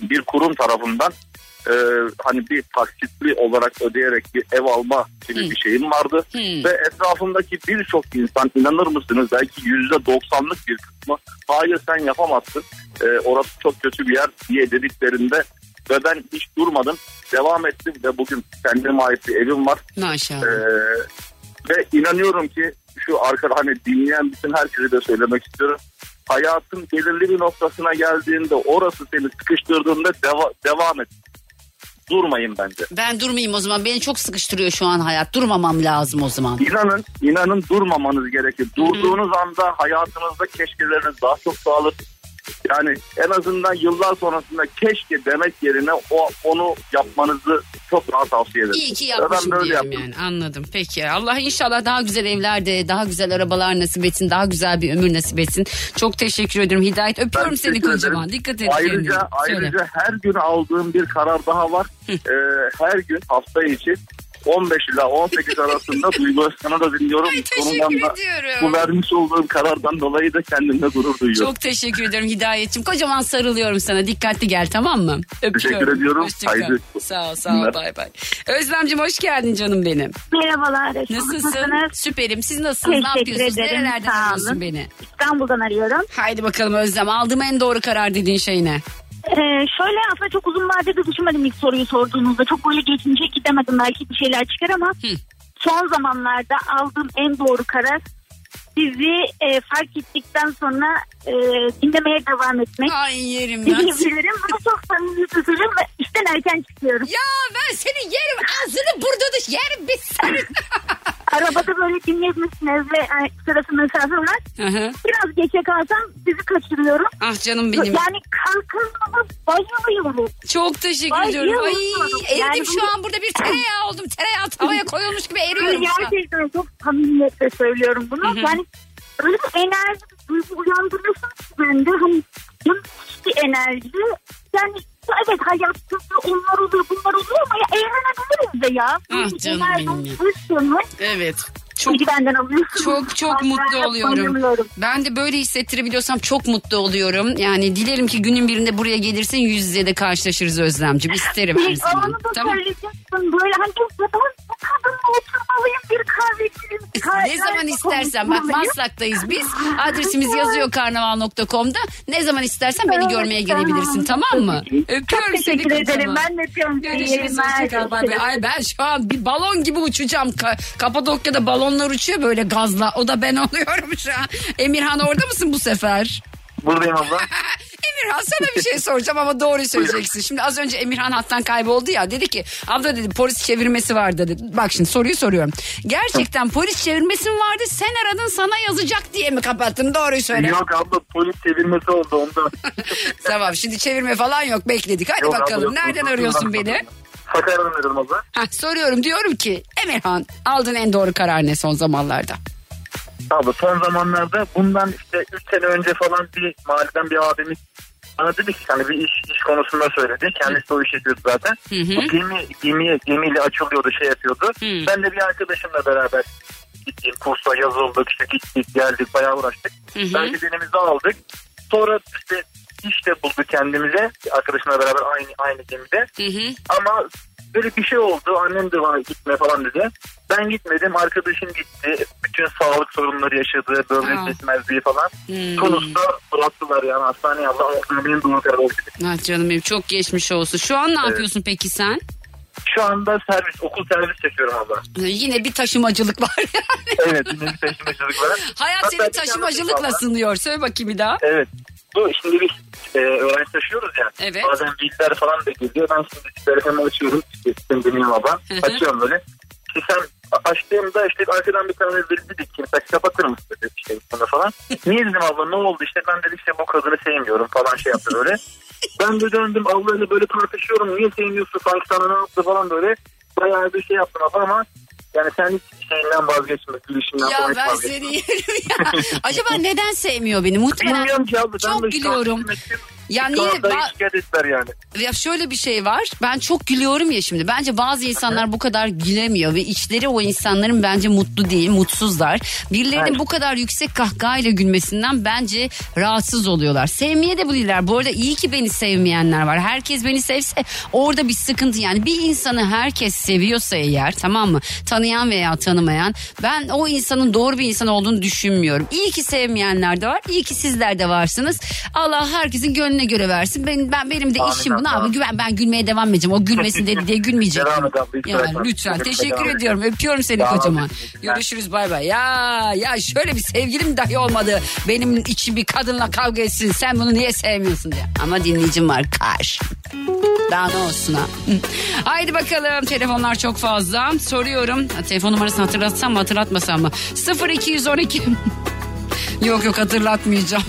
bir kurum tarafından e, hani bir taksitli olarak ödeyerek bir ev alma gibi bir şeyim vardı. Hı. Ve etrafımdaki birçok insan inanır mısınız belki yüzde doksanlık bir kısmı hayır sen yapamazsın e, orası çok kötü bir yer diye dediklerinde ve ben hiç durmadım devam ettim ve bugün kendime ait bir evim var. Maşallah. Ee, ve inanıyorum ki şu arka hani dinleyen bütün herkese de söylemek istiyorum. Hayatın belirli bir noktasına geldiğinde orası seni sıkıştırdığında deva- devam et. Durmayın bence. Ben durmayayım o zaman. Beni çok sıkıştırıyor şu an hayat. Durmamam lazım o zaman. İnanın, inanın durmamanız gerekir. Durduğunuz anda hayatınızda keşkeleriniz daha çok dağılır. Yani en azından yıllar sonrasında keşke demek yerine o onu yapmanızı çok daha tavsiye ederim. İyi ki yapmışım ben böyle diyelim yaptım. yani. Anladım. Peki. Allah inşallah daha güzel evlerde, daha güzel arabalar nasip etsin. Daha güzel bir ömür nasip etsin. Çok teşekkür ederim Hidayet. Öpüyorum Ben seni kocaman. Dikkat et ayrıca, kendine. Söyle. Ayrıca her gün aldığım bir karar daha var. Ee, her gün hafta içi 15 ile 18 arasında Duygu Özkan'ı da dinliyorum. Ay, teşekkür Sonundan da ediyorum. Bu vermiş olduğum karardan dolayı da kendimle gurur duyuyorum. Çok teşekkür ederim Hidayet'ciğim. Kocaman sarılıyorum sana. Dikkatli gel tamam mı? Öpüyorum. Teşekkür ediyorum. Haydi. Sağ ol sağ ol bay bay. Özlemciğim hoş geldin canım benim. Merhabalar. Nasılsın? Süperim. Siz nasılsınız? ne Teşekkür yapıyorsunuz? ederim, Nerelerden sağ arıyorsun beni? İstanbul'dan arıyorum. Haydi bakalım Özlem. Aldığım en doğru karar dediğin şey ne? Ee, şöyle aslında çok uzun vadede düşünmedim ilk soruyu sorduğunuzda. Çok böyle geçince gidemedim belki bir şeyler çıkar ama son zamanlarda aldığım en doğru karar sizi e, fark ettikten sonra e, dinlemeye devam etmek. Ay yerim ya. Diyebilirim. Bunu çok samimi söylüyorum ve işten erken çıkıyorum. Ya ben seni yerim ağzını burnunu yerim biz seni. (laughs) Arabada böyle dinleyebilirsiniz ve e, sırası misafir var. Hı. Biraz geçe kalsam sizi kaçırıyorum. ah canım benim. Yani kalkınmama bayılıyorum. Çok teşekkür ediyorum. Ay eridim Yani şu bunu- an burada bir tereyağı oldum. Tereyağı tavaya (laughs) koyulmuş gibi eriyorum. Gerçekten çok samimiyetle söylüyorum bunu. Hı hı. Yani öyle bir enerji, duygu uyandırıyorsunuz bende. Hani bir enerji. Yani evet hayatta onlar oluyor bunlar oluyor ama ya eğlenebiliriz de ya. Ah canım benim Evet. Çok benden alıyorsunuz. çok çok Ben mutlu oluyorum. Ben de böyle hissettirebiliyorsam çok mutlu oluyorum. Yani dilerim ki günün birinde buraya gelirsin yüz yüze de karşılaşırız Özlemciğim. İsterim her Bir zaman. onu da Tamam. söyleyeceksin. Böyle hani ya oturmalıyım bir kahve içeyim. Ne zaman istersen bak Maslak'tayız biz. Adresimiz yazıyor karnaval.com'da. Ne zaman istersen beni görmeye gelebilirsin tamam mı? Öpüyorum Çok seni teşekkür ederim. Ben de öpüyorum. Görüşürüz. yayınlar. Hoşçakal. Bay bay. Ay ben şu an bir balon gibi uçacağım. Ka- Kapadokya'da balonlar uçuyor böyle gazla. O da ben (laughs) oluyorum şu an. Emirhan orada mısın bu sefer? Buradayım abla. (laughs) Emirhan sana bir şey soracağım ama doğru söyleyeceksin. Şimdi az önce Emirhan hattan kayboldu ya dedi ki abla dedi polis çevirmesi vardı dedi. Bak şimdi soruyu soruyorum. Gerçekten polis çevirmesi mi vardı sen aradın sana yazacak diye mi kapattın doğruyu söyle. Yok abla polis çevirmesi oldu onda. (laughs) Tamam şimdi çevirme falan yok bekledik hadi Yok abla, bakalım yok. nereden Yok, arıyorsun beni? Sakarya'dan arıyorum abla. Ha, soruyorum diyorum ki Emirhan aldığın en doğru karar ne son zamanlarda? Abla son zamanlarda bundan işte 3 sene önce falan bir mahalleden bir abimiz bana dedi ki hani bir iş, iş konusunda söyledi. Kendisi de o iş yapıyordu zaten. Hı hı. Gemi, gemi, gemiyle açılıyordu şey yapıyordu. Hı. Ben de bir arkadaşımla beraber gittiğim kursa yazıldık işte gittik geldik bayağı uğraştık. Hı hı. Belgelerimizi aldık. Sonra işte iş de bulduk kendimize arkadaşımla beraber aynı aynı gemide. Hı hı. Ama böyle bir şey oldu. Annem de bana gitme falan dedi. Ben gitmedim. Arkadaşım gitti. Bütün sağlık sorunları yaşadı. Böbrek yetmezliği falan. Hmm. Sonuçta bıraktılar yani hastaneye aldı. Ama benim doğru karar oldu. Ah canım benim çok geçmiş olsun. Şu an ne yapıyorsun peki sen? Şu anda servis, okul servis çekiyorum abla. Yine bir taşımacılık var yani. (laughs) Evet yine bir taşımacılık var. Hayat Hatta seni taşımacılıkla sınıyor. Söyle bakayım bir daha. Evet. Bu şimdi biz e, öğrenci taşıyoruz ya. Evet. Bazen bilgiler falan da geliyor. Ben şimdi telefonu açıyorum. İşte sistem. Hı hı. Açıyorum böyle. Sen açtığımda işte arkadan bir tane biri dedi ki mesela kapatır mısın dedi işte bana falan. (laughs) Niye dedim abla ne oldu işte ben dedim işte bu kadını sevmiyorum falan şey yaptı böyle. (laughs) ben de döndüm ablayla böyle tartışıyorum niye sevmiyorsun sanki sana ne yaptı falan böyle. Bayağı bir şey yaptım abla ama yani sen hiç şeyinden vazgeçme. Gülüşünden Ya falan ben seni yerim ya. Acaba neden sevmiyor beni? Muhtemelen Bilmiyorum ki abla. çok gülüyorum. takip ettim. Ya Şu niye? Ba- şikayet ettiler yani. Ya şöyle bir şey var. Ben çok gülüyorum ya şimdi. Bence bazı insanlar bu kadar gülemiyor ve içleri o insanların bence mutlu değil, mutsuzlar. Birilerinin bu kadar yüksek kahkahayla gülmesinden bence rahatsız oluyorlar. Sevmeye de bu değiller. Bu arada iyi ki beni sevmeyenler var. Herkes beni sevse orada bir sıkıntı yani. Bir insanı herkes seviyorsa eğer tamam mı? Tanıyan veya tanımayan ben o insanın doğru bir insan olduğunu düşünmüyorum. İyi ki sevmeyenler de var. İyi ki sizler de varsınız. Allah herkesin gönlüne göre versin. Ben, ben benim de Amin, işim bu. Ne amin. yapayım? Güven, ben gülmeye devam edeceğim. O gülmesin dedi diye gülmeyecek. Devam et abla, Yani lütfen. Gülmeye Teşekkür devam ediyorum. Öpüyorum seni Devam kocaman. et. Görüşürüz bay bay. Ya ya şöyle bir sevgilim dahi olmadı. Benim için bir kadınla kavga etsin. Sen bunu niye sevmiyorsun diye. Ama dinleyicim var kar. Daha ne olsun ha. (laughs) Haydi bakalım telefonlar çok fazla. Soruyorum. Ha, Telefon numarasını hatırlatsam mı hatırlatmasam mı? 0212 (laughs) Yok yok hatırlatmayacağım.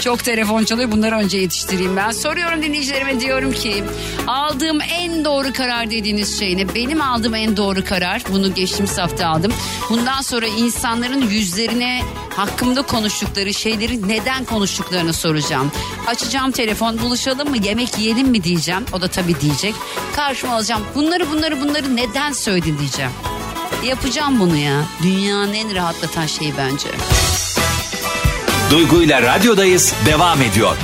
Çok telefon çalıyor bunları önce yetiştireyim ben. Soruyorum dinleyicilerime diyorum ki aldığım en doğru karar dediğiniz şey ne? Benim aldığım en doğru karar bunu geçtiğimiz hafta aldım. Bundan sonra insanların yüzlerine hakkımda konuştukları şeyleri neden konuştuklarını soracağım. Açacağım telefon buluşalım mı yemek yiyelim mi diyeceğim. O da tabii diyecek. Karşıma alacağım bunları bunları bunları neden söyledin diyeceğim. Yapacağım bunu ya. Dünyanın en rahatlatan şeyi bence. Duygu ile radyodayız devam ediyor.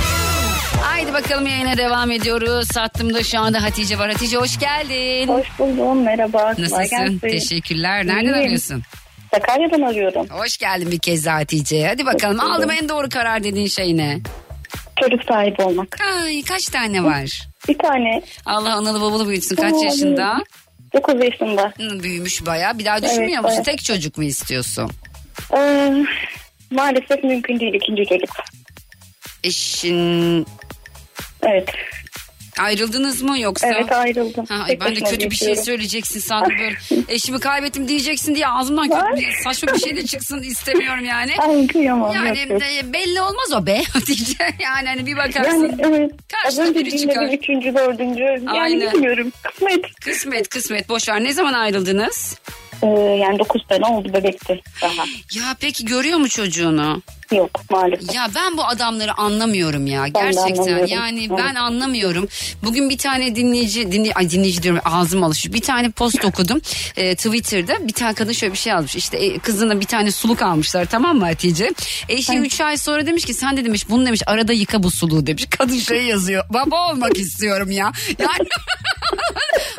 Haydi bakalım yayına devam ediyoruz. Sattığımda şu anda Hatice var. Hatice hoş geldin. Hoş buldum. Merhaba. Nasılsın? Teşekkürler. Nereden İyiyim. arıyorsun? Sakarya'dan arıyorum. Hoş geldin bir kez daha Hatice. Hadi bakalım Hoş buldum. aldım en doğru karar dediğin şey ne? Çocuk sahibi olmak. Ay kaç tane var? Bir tane Allah analı babalı büyütsün. Kaç Aa, yaşında? 9 yaşında. Hı, Büyümüş bayağı. Bir daha düşünmüyor Evet, musun? bayağı. Tek çocuk mu istiyorsun? Ee, maalesef mümkün değil ikinci çocuk. Eşin Evet. ayrıldınız mı yoksa? Evet ayrıldım. Ha, ay ben de kötü bir şey söyleyeceksin sandım böyle. (laughs) Eşimi kaybettim diyeceksin diye ağzımdan kötü bir, saçma bir şey de çıksın istemiyorum yani. (laughs) Ay kıyamam. Yani yok, e, belli olmaz o be (laughs) Hatice. Yani hani bir bakarsın. Yani evet. Karşına biri çıkar. üçüncü, dördüncü. Yani Aynen. bilmiyorum. Kısmet. Kısmet kısmet boş ver. Ne zaman ayrıldınız? Ee, yani 9 sene oldu bebekti daha. Ya peki görüyor mu çocuğunu? Yok maalesef. Ya ben bu adamları anlamıyorum ya de gerçekten yani Evet. ben anlamıyorum. Bugün bir tane dinleyici dinley ay dinleyici diyorum ağzım alışıyor. Bir tane post okudum e, Twitter'da bir tane kadın şöyle bir şey yazmış. İşte e, kızına bir tane suluk almışlar tamam mı Hatice? Eşi 3 ay sonra demiş ki sen de demiş bunu demiş arada yıka bu suluğu demiş. Kadın şey yazıyor. Baba olmak istiyorum ya. Yani (laughs)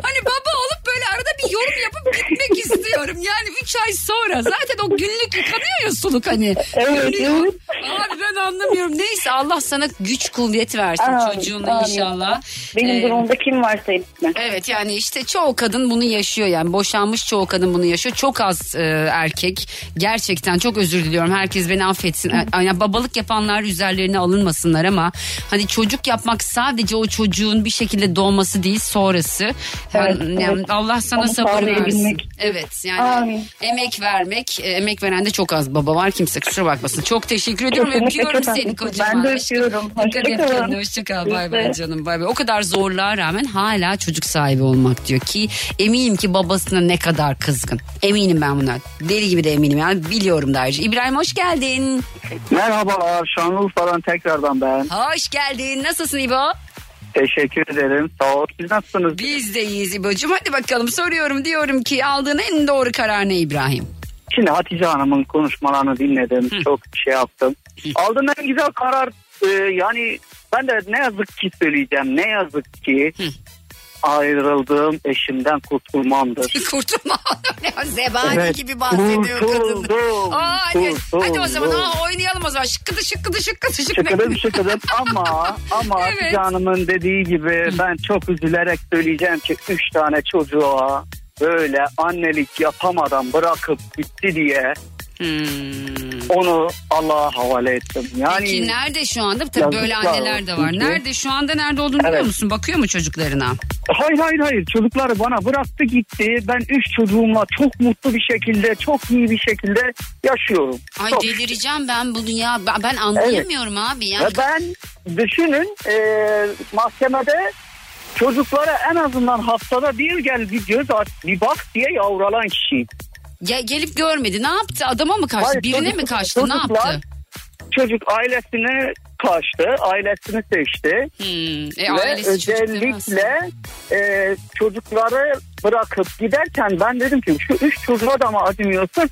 hani baba böyle arada bir yorum yapıp gitmek (laughs) istiyorum. Yani 3 ay sonra zaten o günlük yıkanıyor ya suluk hani. Evet, evet. Abi ben anlamıyorum. Neyse Allah sana güç kuvvet versin Amin, çocuğunla amin. inşallah. Benim Ee, durumda kim varsa hepsine. Evet yani işte çoğu kadın bunu yaşıyor yani boşanmış çoğu kadın bunu yaşıyor. Çok az e, erkek gerçekten çok özür diliyorum herkes beni affetsin. Yani babalık yapanlar üzerlerine alınmasınlar ama hani çocuk yapmak sadece o çocuğun bir şekilde doğması değil sonrası. Evet, yani evet. Allah sana Onu sabır versin. Evet yani Amin. emek vermek e, emek veren de çok az baba var kimse kusura bakmasın. Çok teşekkür ediyorum Kesinlikle öpüyorum seni kocaman. Ben de öpüyorum. Dikkat et Hoşça kalın. kendine hoşça kal bay bay canım bay bay. O kadar zorluğa rağmen hala çocuk sahibi olmak diyor ki eminim ki babasına ne kadar kızgın. Eminim ben buna. Deli gibi de eminim yani biliyorum da ayrıca. İbrahim hoş geldin. Merhabalar Şanlıurfa'dan tekrardan ben. Hoş geldin. Nasılsın İbo? Teşekkür ederim. Sağ ol. Siz nasılsınız? Biz de iyiyiz İbo'cum. Hadi bakalım soruyorum diyorum ki aldığın en doğru karar ne İbrahim? Şimdi Hatice Hanım'ın konuşmalarını dinledim. Çok şey yaptım. Aldığım en güzel karar e, yani ben de ne yazık ki söyleyeceğim. Ne yazık ki ayrıldığım eşimden (laughs) kurtulmamdır. Kurtulma. (laughs) Zebani Evet, gibi bahsediyor kadın. kurtuldum, Aa, hadi, hadi o zaman kurtuldum. aa, oynayalım o zaman. Şıkkıdı şıkkıdı şıkkıdı şıkkıdı. Şıkıdım şıkıdım (laughs) ama ama Evet. Hatice Hanım'ın dediği gibi ben çok üzülerek söyleyeceğim ki üç tane çocuğa böyle annelik yapamadan bırakıp gitti diye onu Allah'a havale ettim. Yani Peki nerede şu anda? Tabii böyle anneler de var. Nerede şu anda nerede olduğunu biliyor Evet. musun? Bakıyor mu çocuklarına? Hayır hayır hayır çocukları bana bıraktı gitti. Ben üç çocuğumla çok mutlu bir şekilde çok iyi bir şekilde yaşıyorum. Ay Çok delireceğim ben bunu ya. Ben- anlayamıyorum abi ya. Ve ben düşünün e, mahkemede çocuklara en azından haftada bir gel bir göz aç bir bak diye yavralan kişiyim. Ya gelip görmedi. Ne yaptı? Adama mı kaçtı? Hayır, Birine çocuk- mi kaçtı? Ne çocuklar- yaptı? Çocuk ailesine kaçtı, ailesini seçti. E, Ve özellikle e, çocukları bırakıp giderken ben dedim ki şu üç çocuğa da mı acımıyorsun?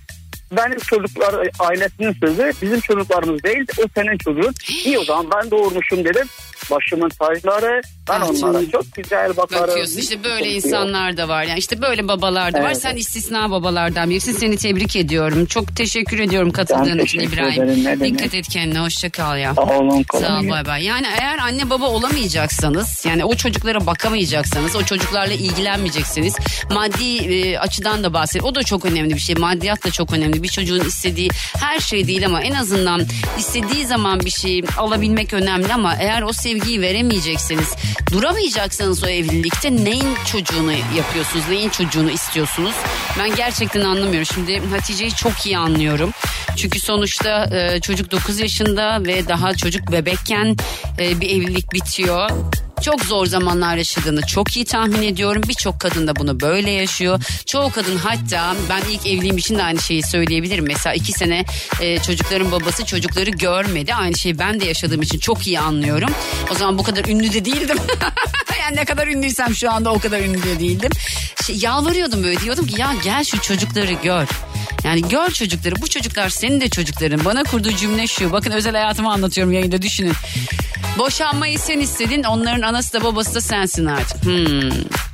Benim çocuklar ailesinin sözü bizim çocuklarımız değil o senin çocuğun. İyi o zaman ben doğurmuşum dedim. Başımın tacları ben Ah onlara canım. çok güzel bakarım. Bakıyorsun işte böyle yok. insanlar da var. Yani işte böyle babalar da var. Evet. Sen istisna babalardan birisin. Seni tebrik ediyorum. Çok teşekkür ediyorum katıldığın için İbrahim. ederim. Dikkat et kendine. Hoşça kal ya. Sağ olun, kolay Sağ ol bay bay. Yani eğer anne baba olamayacaksanız yani o çocuklara bakamayacaksanız o çocuklarla ilgilenmeyeceksiniz. Maddi e, açıdan da bahset. O da çok önemli bir şey. Maddiyat da çok önemli. Bir çocuğun istediği her şey değil ama en azından istediği zaman bir şey alabilmek önemli ama eğer o sevgiyi veremeyecekseniz duramayacaksanız o evlilikte neyin çocuğunu yapıyorsunuz? Neyin çocuğunu istiyorsunuz? Ben gerçekten anlamıyorum. Şimdi Hatice'yi çok iyi anlıyorum. Çünkü sonuçta e, çocuk 9 yaşında ve daha çocuk bebekken e, bir evlilik bitiyor. Çok zor zamanlar yaşadığını çok iyi tahmin ediyorum. Birçok kadın da bunu böyle yaşıyor. Çoğu kadın hatta ben ilk evliliğim için de aynı şeyi söyleyebilirim. Mesela iki sene e, çocukların babası çocukları görmedi. Aynı şeyi ben de yaşadığım için çok iyi anlıyorum. O zaman bu kadar ünlü de değildim. (laughs) yani ne kadar ünlüysem şu anda o kadar ünlü de değildim. Şey, yalvarıyordum böyle diyordum ki ya gel şu çocukları gör. Yani gör çocukları. Bu çocuklar senin de çocukların. Bana kurduğu cümle şu. Bakın özel hayatımı anlatıyorum yayında düşünün. Boşanmayı sen istedin. Onların anası da babası da sensin artık. Hmm.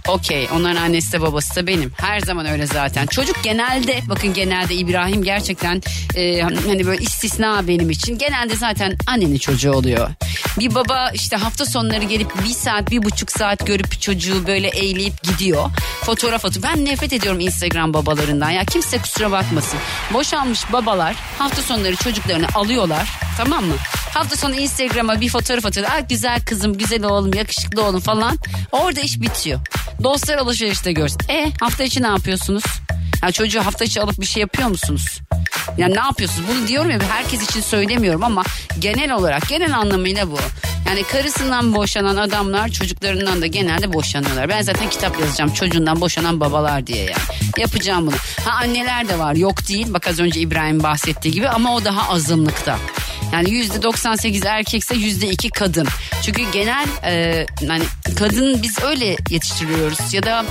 Okey. Onların annesi de babası da benim. Her zaman öyle zaten. Çocuk genelde bakın genelde İbrahim gerçekten e, hani böyle istisna benim için. Genelde zaten annenin çocuğu oluyor. Bir baba işte hafta sonları gelip bir saat bir buçuk saat görüp çocuğu böyle eğleyip gidiyor. Fotoğraf atıyor. Ben nefret ediyorum Instagram babalarından. Ya kimse kusura bakmasın. Boşanmış babalar hafta sonları çocuklarını alıyorlar. Tamam mı? Hafta sonu Instagram'a bir fotoğraf atıyorlar. Ah güzel kızım, güzel oğlum, yakışıklı oğlum falan. Orada iş bitiyor. Dostlar alışverişte görsün. E hafta içi ne yapıyorsunuz? Ya çocuğu hafta içi alıp bir şey yapıyor musunuz? Yani ne yapıyorsunuz? Bunu diyorum ya herkes için söylemiyorum ama genel olarak genel anlamıyla bu. Yani karısından boşanan adamlar çocuklarından da genelde boşanıyorlar. Ben zaten kitap yazacağım çocuğundan boşanan babalar diye yani. Yapacağım bunu. Ha anneler de var yok değil. Bak az önce İbrahim bahsettiği gibi ama o daha azınlıkta. Yani yüzde 98 erkekse yüzde iki kadın. Çünkü genel e, hani kadın biz öyle yetiştiriyoruz ya da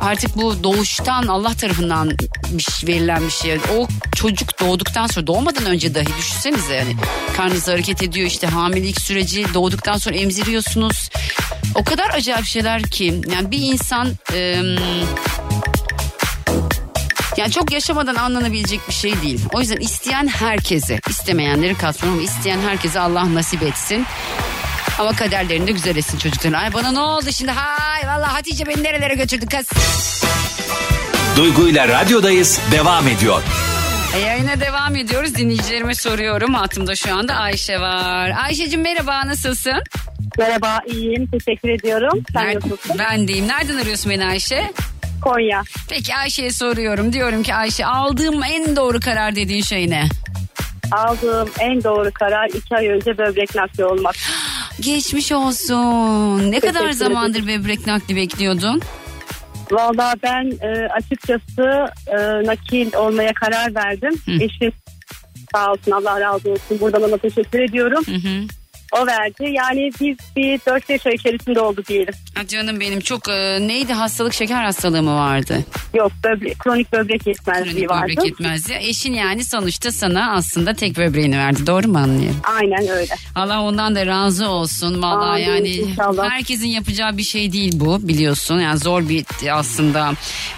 artık bu doğuştan Allah tarafından bir şey- verilen bir şey. O çocuk doğduktan sonra doğmadan önce dahi düşünsenize yani karnınız hareket ediyor işte hamilelik süreci doğduktan sonra emziriyorsunuz. O kadar acayip şeyler ki yani bir insan e, Yani çok yaşamadan anlanabilecek bir şey değil. O yüzden isteyen herkese, istemeyenleri katmam ama isteyen herkese Allah nasip etsin. Ama kaderlerini de güzel etsin çocukların. Ay bana ne oldu şimdi? Hay vallahi Hatice beni nerelere götürdü kız. Duygu ile radyodayız devam ediyor. E, Yayına devam ediyoruz. Dinleyicilerime soruyorum. Hatımda şu anda Ayşe var. Ayşe'cim merhaba nasılsın? Merhaba iyiyim teşekkür ediyorum. Sen Ner- nasılsın? Ben deyim. Nereden arıyorsun beni Ayşe? Konya. Peki Ayşe'ye soruyorum. Diyorum ki Ayşe aldığım en doğru karar dediğin şey ne? Aldığım en doğru karar iki ay önce böbrek nakli olmak. (gasps) Geçmiş olsun. Ne kadar zamandır böbrek nakli bekliyordun? Valla ben e, açıkçası e, nakil olmaya karar verdim. Eşim sağ olsun Allah razı olsun buradan ona teşekkür ediyorum. O verdi. Yani biz bir 4-5 ay içerisinde oldu diyelim. Ha canım benim çok e, neydi hastalık şeker hastalığı mı vardı? Yok böbrek, kronik böbrek yetmezliği Kronik vardı. böbrek yetmezliği. Eşin yani sonuçta sana aslında tek böbreğini verdi. Doğru mu anlıyorum? Aynen öyle. Allah ondan da razı olsun. Vallahi Amin, yani inşallah. herkesin yapacağı bir şey değil bu biliyorsun. Yani zor bir aslında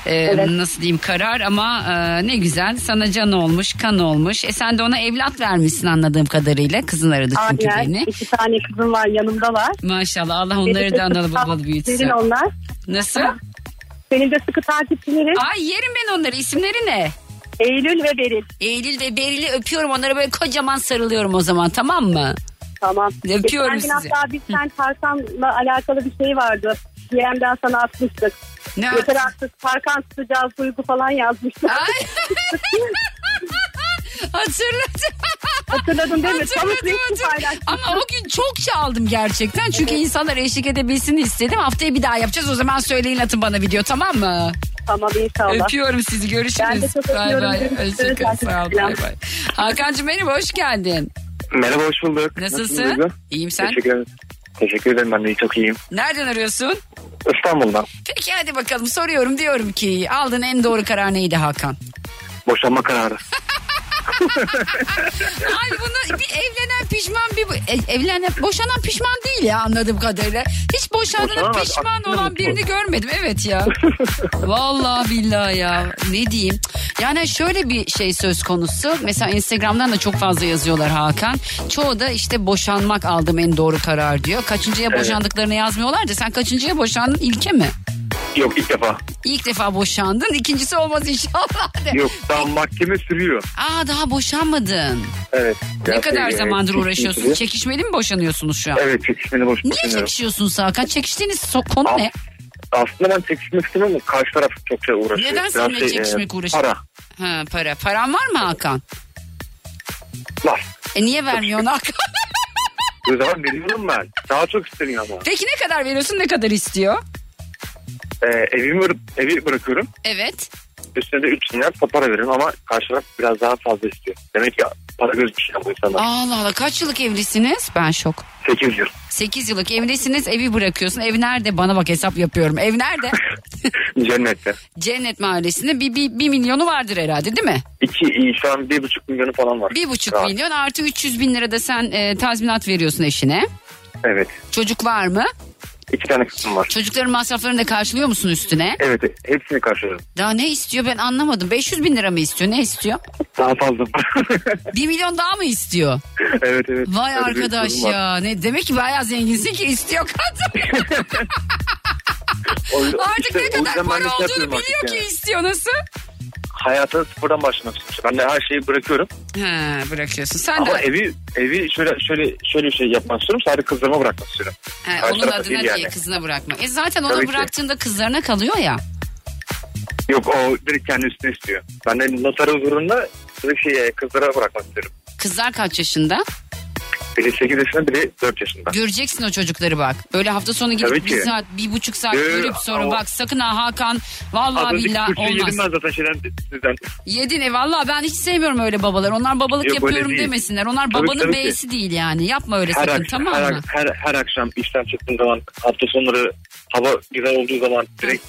e, nasıl diyeyim karar ama e, ne güzel sana can olmuş, kan olmuş. E sen de ona evlat vermişsin anladığım kadarıyla. Kızın aradı çünkü Aynen. beni. İki tane kızım var yanımdalar. Maşallah Allah onları da analı babalı büyütsün. Senin onlar. Nasıl? Senin de sıkı takipçilerin. Ay yerim ben onları. İsimleri ne? Eylül ve Beril. Eylül ve Beril'i öpüyorum. Onlara böyle kocaman sarılıyorum o zaman tamam mı? Tamam. Öpüyorum Geçen sizi. hatta biz sen Tarkan'la alakalı bir şey vardı. DM'den sana atmıştık. Ne Yeter artık Tarkan tutacağız duygu falan yazmıştık. (laughs) Hatırladım. Hatırladın değil mi? Hatırladım, resmi hatırladım. Ama o gün çok çaldım gerçekten. Çünkü insanlar eşlik edebilsin istedim. Haftaya bir daha yapacağız. O zaman söyleyin atın bana video tamam mı? Tamam inşallah. Öpüyorum sizi. Görüşürüz. Ben de çok Bay öpüyorum. bay. Hoşçakalın. Sağ ol. Bay bay. Hakan'cığım merhaba. Hoş geldin. Merhaba hoş bulduk. Nasılsın? Duygu? İyiyim sen? Teşekkür ederim. Teşekkür ederim ben de çok iyiyim. Nereden arıyorsun? İstanbul'dan. Peki hadi bakalım soruyorum diyorum ki aldığın en doğru karar neydi Hakan? Boşanma kararı. (laughs) Ay bunu bir evlenen pişman bir e, evlenen boşanan pişman değil ya anladığım kadarıyla. Hiç boşandığına Boşanan pişman olan mutlu. birini görmedim evet ya. Vallahi billahi ya ne diyeyim. Yani şöyle bir şey söz konusu. Mesela Instagram'dan da çok fazla yazıyorlar Hakan. Çoğu da işte boşanmak aldım en doğru karar diyor. Kaçıncıya boşandıklarını yazmıyorlar da sen kaçıncıya boşandın ilke mi? Yok ilk defa. İlk defa boşandın ikincisi olmaz inşallah de. Yok daha mahkeme sürüyor. Aa daha boşanmadın. Evet. Ne kadar e, zamandır uğraşıyorsunuz? Çekişmeli mi boşanıyorsunuz şu an? Evet çekişmeli boş Niye boşanıyorum. çekişiyorsunuz Hakan? Çekiştiğiniz so- konu ne? Aslında ben çekişmek istemem ama karşı taraf çok şey uğraşıyor. Neden seninle şey, e, çekişmek uğraşıyor? Para. Ha, para. Paran var mı Hakan? Var. E niye vermiyorsun Hakan? O zaman veriyorum ben. Daha çok isteniyor ama. Peki ne kadar veriyorsun ne kadar istiyor? Ee, evimi evi bırakıyorum. Evet. Üstüne de 3 milyar para veriyorum ama karşı taraf biraz daha fazla istiyor. Demek ki para gözmüş ya bu insanlar. Allah Allah kaç yıllık evlisiniz? Ben şok. 8 yıl. 8 yıllık evlisiniz evi bırakıyorsun. Ev nerede? Bana bak hesap yapıyorum. Ev nerede? (laughs) Cennette. Cennet mahallesinde bir, bir, bir milyonu vardır herhalde değil mi? İki, şu an bir buçuk milyonu falan var. Bir buçuk Rahat. milyon artı 300 bin lira da sen e, tazminat veriyorsun eşine. Evet. Çocuk var mı? İki tane kızım var. Çocukların masraflarını da karşılıyor musun üstüne? Evet hepsini karşılıyorum. Daha ne istiyor ben anlamadım. 500 bin lira mı istiyor? Ne istiyor? Daha fazla. (laughs) 1 milyon daha mı istiyor? evet evet. Vay Öyle arkadaş var. ya. Ne demek ki bayağı zenginsin ki istiyor kadın. (laughs) O- (laughs) Artık işte ne kadar para şey olduğunu biliyor ki yani. istiyor nasıl? Hayata sıfırdan başlamak istiyorum. Ben de her şeyi bırakıyorum. Ha bırakıyorsun. Sen Ama de evi evi şöyle şöyle şöyle bir şey yapmak istiyorum. Sadece kızlarıma bırakmak istiyorum. Ha, onun adına değil yani. kızına bırakma. E zaten ona Tabii ki. bıraktığında kızlarına kalıyor ya. Yok o direkt kendi üstüne istiyor. Ben de noter huzurunda direkt şey, kızlara bırakmak istiyorum. Kızlar kaç yaşında? Biri 8 yaşında biri 4 yaşında. Göreceksin o çocukları bak. Böyle hafta sonu Tabii gidip bir ki. saat, bir buçuk saat Ee, görüp sonra ama- bak sakın ha Hakan vallahi Az önceki billahi kurşunu olmaz. yedim ben zaten şeyden sizden. Yedin e vallahi ben hiç sevmiyorum öyle babalar. Onlar babalık Yok, öyle yapıyorum değil. demesinler. Onlar Tabii, babanın tabii ki. beysi değil yani. Yapma öyle Her, sakın ak- tamam her, mı? her, her akşam işten çıktığım zaman hafta sonları hava güzel olduğu zaman direkt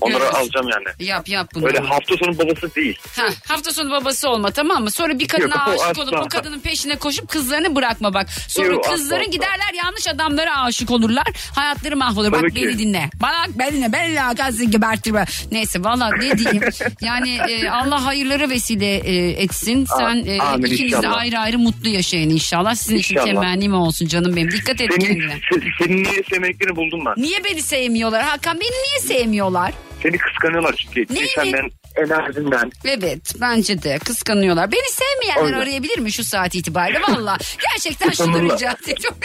Onları Evet. alacağım yani. Yap yap bunu. Öyle hafta sonu babası değil. Ha, hafta sonu babası olma tamam mı? Sonra bir kadına Yok, aşık asla. olup o kadının peşine koşup kızlarını bırakma bak. Sonra Yok, asla, kızların asla. giderler yanlış adamlara aşık olurlar. Hayatları mahvolur. Bak Tabii ki. beni dinle. Bak beni dinle. Beni dinle. Kalsın gebertir. Neyse valla ne diyeyim. (laughs) yani e, Allah hayırlara vesile e, etsin. Sen e, Amin, ikiniz de inşallah. ayrı ayrı mutlu yaşayın inşallah. Sizin için temennim olsun canım benim. Dikkat et Senin, kendine. se- senin niye sevmediklerini buldum ben. Niye beni sevmiyorlar Hakan? Beni niye sevmiyorlar? Seni kıskanıyorlar çünkü. Neyi? Senden, enerjinden. Evet bence de kıskanıyorlar. Beni sevmeyenler Öyle. arayabilir mi şu saat itibariyle? Valla gerçekten şunu rica ediyorum.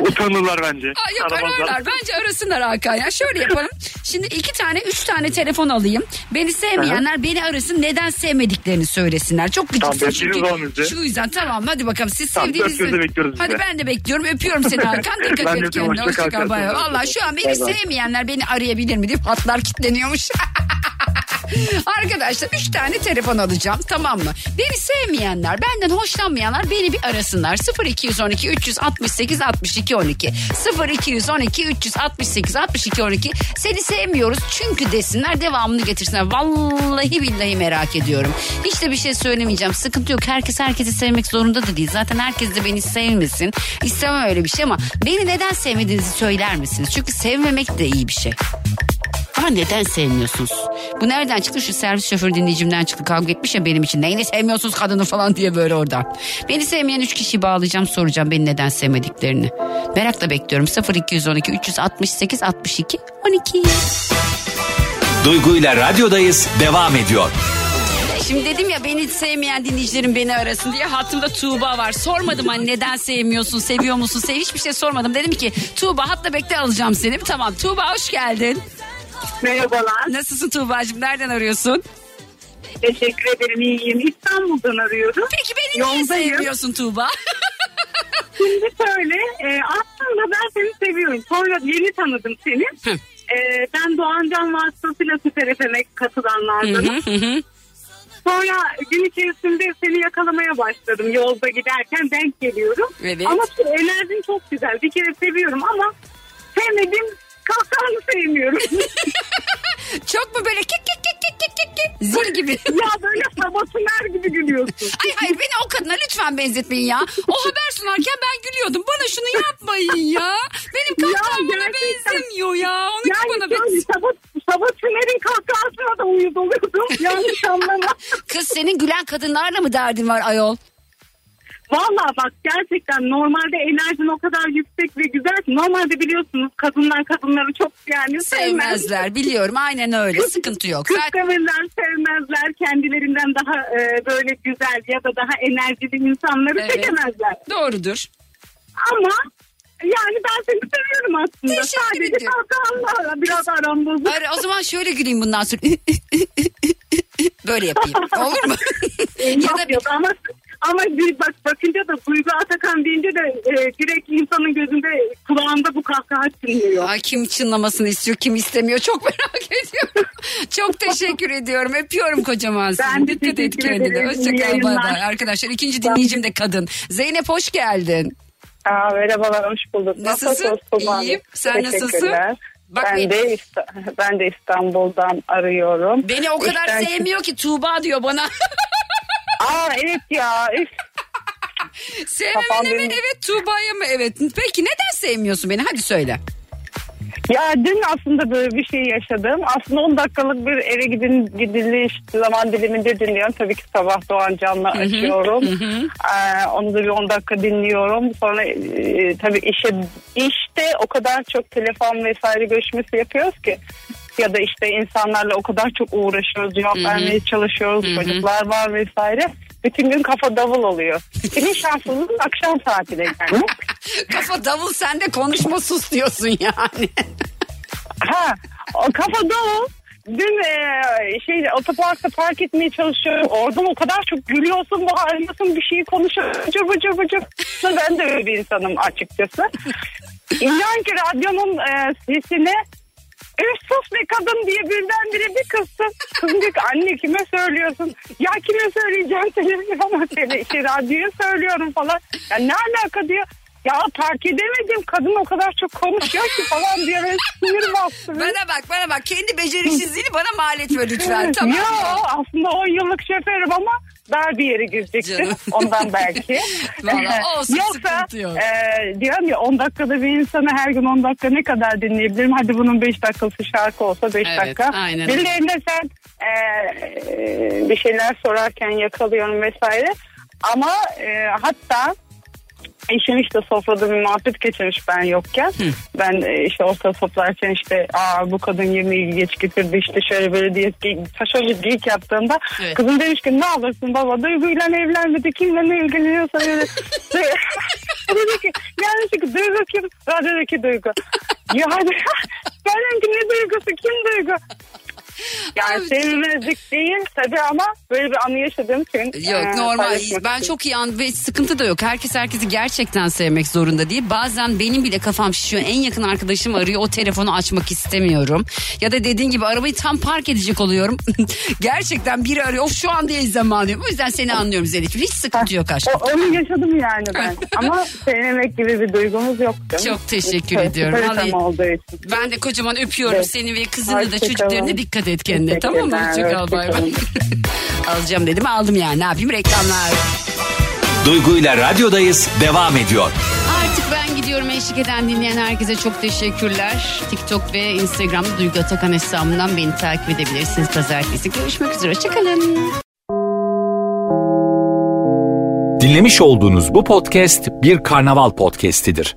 (laughs) Utanırlar bence. Aa, yok Aramazlar. ararlar. Bence arasınlar Hakan ya. Şöyle yapalım. Şimdi iki tane üç tane telefon alayım. Beni sevmeyenler beni arasın. Neden sevmediklerini söylesinler. Çok Tamam, gıcıksın bekliyoruz çünkü. Şu yüzden tamam hadi bakalım. Siz Tamam, sevdiğiniz... Hadi bizi. ben de bekliyorum. Öpüyorum seni (laughs) Hakan. Dikkat Ben et kendine. Hoşça kal, Hoşça kal. Bay bay. hoşça kal. Valla şu an beni sevmeyenler beni arayabilir mi deyip hatlar kilitleniyormuş. (laughs) Arkadaşlar 3 tane telefon alacağım tamam mı? Beni sevmeyenler, benden hoşlanmayanlar beni bir arasınlar. 0212 368 62 12. 0212 368 62 12. Seni sevmiyoruz çünkü desinler devamını getirsinler. Vallahi billahi merak ediyorum. Hiç de bir şey söylemeyeceğim. Sıkıntı yok. Herkes herkesi sevmek zorunda da değil. Zaten herkes de beni sevmesin. İstemem öyle bir şey ama beni neden sevmediğinizi söyler misiniz? Çünkü sevmemek de iyi bir şey. Ama neden sevmiyorsunuz? Bu nereden çıktı? Şu servis şoförü dinleyicimden çıktı. Kavga etmiş ya benim için. Neyini sevmiyorsunuz kadını falan diye böyle oradan. Beni sevmeyen üç kişiyi bağlayacağım soracağım beni neden sevmediklerini. Merakla bekliyorum. 0212 368 62 12. Duygu ile radyodayız devam ediyor. Şimdi dedim ya beni sevmeyen dinleyicilerim beni arasın diye hattımda Tuğba var. Sormadım hani neden sevmiyorsun, seviyor musun, sev hiçbir şey sormadım. Dedim ki Tuğba hatta bekle alacağım seni. Tamam Tuğba hoş geldin. Merhabalar. Nasılsın Tuğba'cığım nereden arıyorsun? Teşekkür ederim iyiyim. İstanbul'dan arıyorum. Peki beni niye Yoldayım. sevmiyorsun Tuğba? (laughs) Şimdi şöyle e, aslında ben seni seviyorum. Sonra yeni tanıdım seni. E, ben Doğancan vasıtasıyla Süper FM'e katılanlardanım. Sonra gün içerisinde seni yakalamaya başladım. Yolda giderken denk geliyorum. Evet. Ama enerjin çok güzel. Bir kere seviyorum ama sevmediğim kahkahanı sevmiyorum. (laughs) Çok mu böyle kik kik kik kik kik kik kik zil gibi. (laughs) ya böyle sabahsınlar gibi gülüyorsun. Ay hayır beni o kadına lütfen benzetmeyin ya. O haber sunarken ben gülüyordum. Bana şunu yapmayın ya. Benim kahkaham ona benzemiyor ya. Onunki Yani bana benziyor. sabah Tümer'in kahkahasına da uyuz oluyordum. Yanlış anlama. Kız senin gülen kadınlarla mı derdin var ayol? Valla bak gerçekten normalde enerjin o kadar yüksek ve güzel ki normalde biliyorsunuz kadınlar kadınları çok yani sevmez. Sevmezler biliyorum aynen öyle sıkıntı yok. Kıskanırlar, sevmezler. Kendilerinden daha e, böyle güzel ya da daha enerjili insanları Evet. çekemezler. doğrudur. Ama yani ben seni seviyorum aslında. Teşekkür Sadece ediyorum. kahkahanla biraz aram bozuk. Hayır, o zaman şöyle güleyim bundan sonra. (laughs) Böyle yapayım. Olur mu? (laughs) ya da yok ama ama bir bak bakınca da Duygu Atakan deyince de e, direkt insanın gözünde kulağında bu kahkaha çınlıyor. Ay, kim çınlamasını istiyor kim istemiyor çok merak (laughs) ediyorum. çok teşekkür ediyorum. Öpüyorum kocaman sizi. Ben de Dikkat et teşekkür kendine. Hoşçakal bay bay. Arkadaşlar ikinci dinleyicim de kadın. Zeynep hoş geldin. Aa, merhabalar, hoş bulduk. Nasılsın? Tuğba? İyiyim. Sen nasılsın? Bak ben de (laughs) ben de İstanbul'dan arıyorum. Beni o kadar İşten- sevmiyor ki Tuğba diyor bana. (laughs) Aa evet ya. Üf. (laughs) Sevmemene mi evet Tuğba'ya mı evet. Peki neden sevmiyorsun beni hadi söyle. Ya dün aslında böyle bir şey yaşadım. Aslında 10 dakikalık bir eve gidin, gidiliş zaman diliminde dinliyorum. Tabii ki sabah Doğan Can'la açıyorum. Ee, onu da bir 10 dakika dinliyorum. Sonra e, tabii işe işte o kadar çok telefon vesaire görüşmesi yapıyoruz ki ya da işte insanlarla o kadar çok uğraşıyoruz, cevap vermeye çalışıyoruz, Hı hı. çocuklar var vesaire. Bütün gün kafa davul oluyor. Senin şansın akşam saatine yani. (laughs) Kafa davul sen de konuşma sus diyorsun yani. (laughs) Ha, o kafa davul. Dün e, şey otoparkta park etmeye çalışıyorum. Oradan o kadar çok gülüyorsun, bağırıyorsun, bir şey konuşuyorsun. Bıcır bıcır bıcır. Ben de öyle bir insanım açıkçası. İnan ki radyonun e, sesine Üf sus be kadın diye birdenbire bir kızsın. Diyor ki anne kime söylüyorsun? Ya kime söyleyeceğim televizyona (laughs) seni işte radyoya söylüyorum falan. Ya ne alaka diyor. Ya fark edemedim. Kadın o kadar çok konuşuyor ki falan diye böyle sinir bastı. Bana bak bana bak kendi beceriksizliğini bana mal etme lütfen (laughs) tamam Yo mı? aslında 10 yıllık şoförüm ama dar bir yere girecektim. Canım. Ondan belki. (laughs) Vallahi olsun, Yoksa yok. e, diyorum ya 10 dakikada bir insanı her gün 10 dakika ne kadar dinleyebilirim? Hadi bunun 5 dakikası şarkı olsa 5 Evet, dakika. aynen. Birilerine sen e, bir şeyler sorarken yakalıyorum vesaire. Ama e, hatta Eşim işte sofrada bir muhabbet geçirmiş ben yokken. Ben e, işte orta toplarken işte aa bu kadın yemeği geç getirdi işte şöyle böyle diye bir geyik yaptığımda Evet. kızım demiş ki ne alırsın baba duyguyla evlenmedi kimle ne ilgileniyorsa öyle. (laughs) dedi ki yani çünkü duygu kim? Radyodaki duygu. (laughs) Yani ben dedim ki ne duygusu kim duygu? Yani sevmezlik (laughs) değil tabii ama böyle bir anı yaşadığım için. Yok e, normal. Ben çok iyi an ve sıkıntı da yok. Herkes herkesi gerçekten sevmek zorunda değil. Bazen benim bile kafam şişiyor. En yakın arkadaşım arıyor. O telefonu açmak istemiyorum. Ya da dediğin gibi arabayı tam park edecek oluyorum. (laughs) gerçekten biri arıyor. Of şu an değil zaman diyorum. O yüzden seni anlıyorum Zeynep'ciğim. Hiç sıkıntı yok aşkım. O, onu yaşadım yani ben. (laughs) Ama sevmemek gibi bir duygumuz yok. canım. Çok teşekkür ediyorum. Vallahi- tam olduğu için. Ben de kocaman öpüyorum Evet. seni ve kızını da Hoşça çocuklarına kalın. Dikkat et kendine tamam mı? Hoşçakal bay bay. (laughs) Alacağım dedim aldım yani ne yapayım reklamlar. Duygu ile radyodayız devam ediyor. Artık ben gidiyorum eşlik eden dinleyen herkese çok teşekkürler. TikTok ve Instagram'da Duygu Atakan hesabından beni takip edebilirsiniz. Pazartesi görüşmek üzere. Hoşçakalın. Dinlemiş olduğunuz bu podcast bir karnaval podcastidir.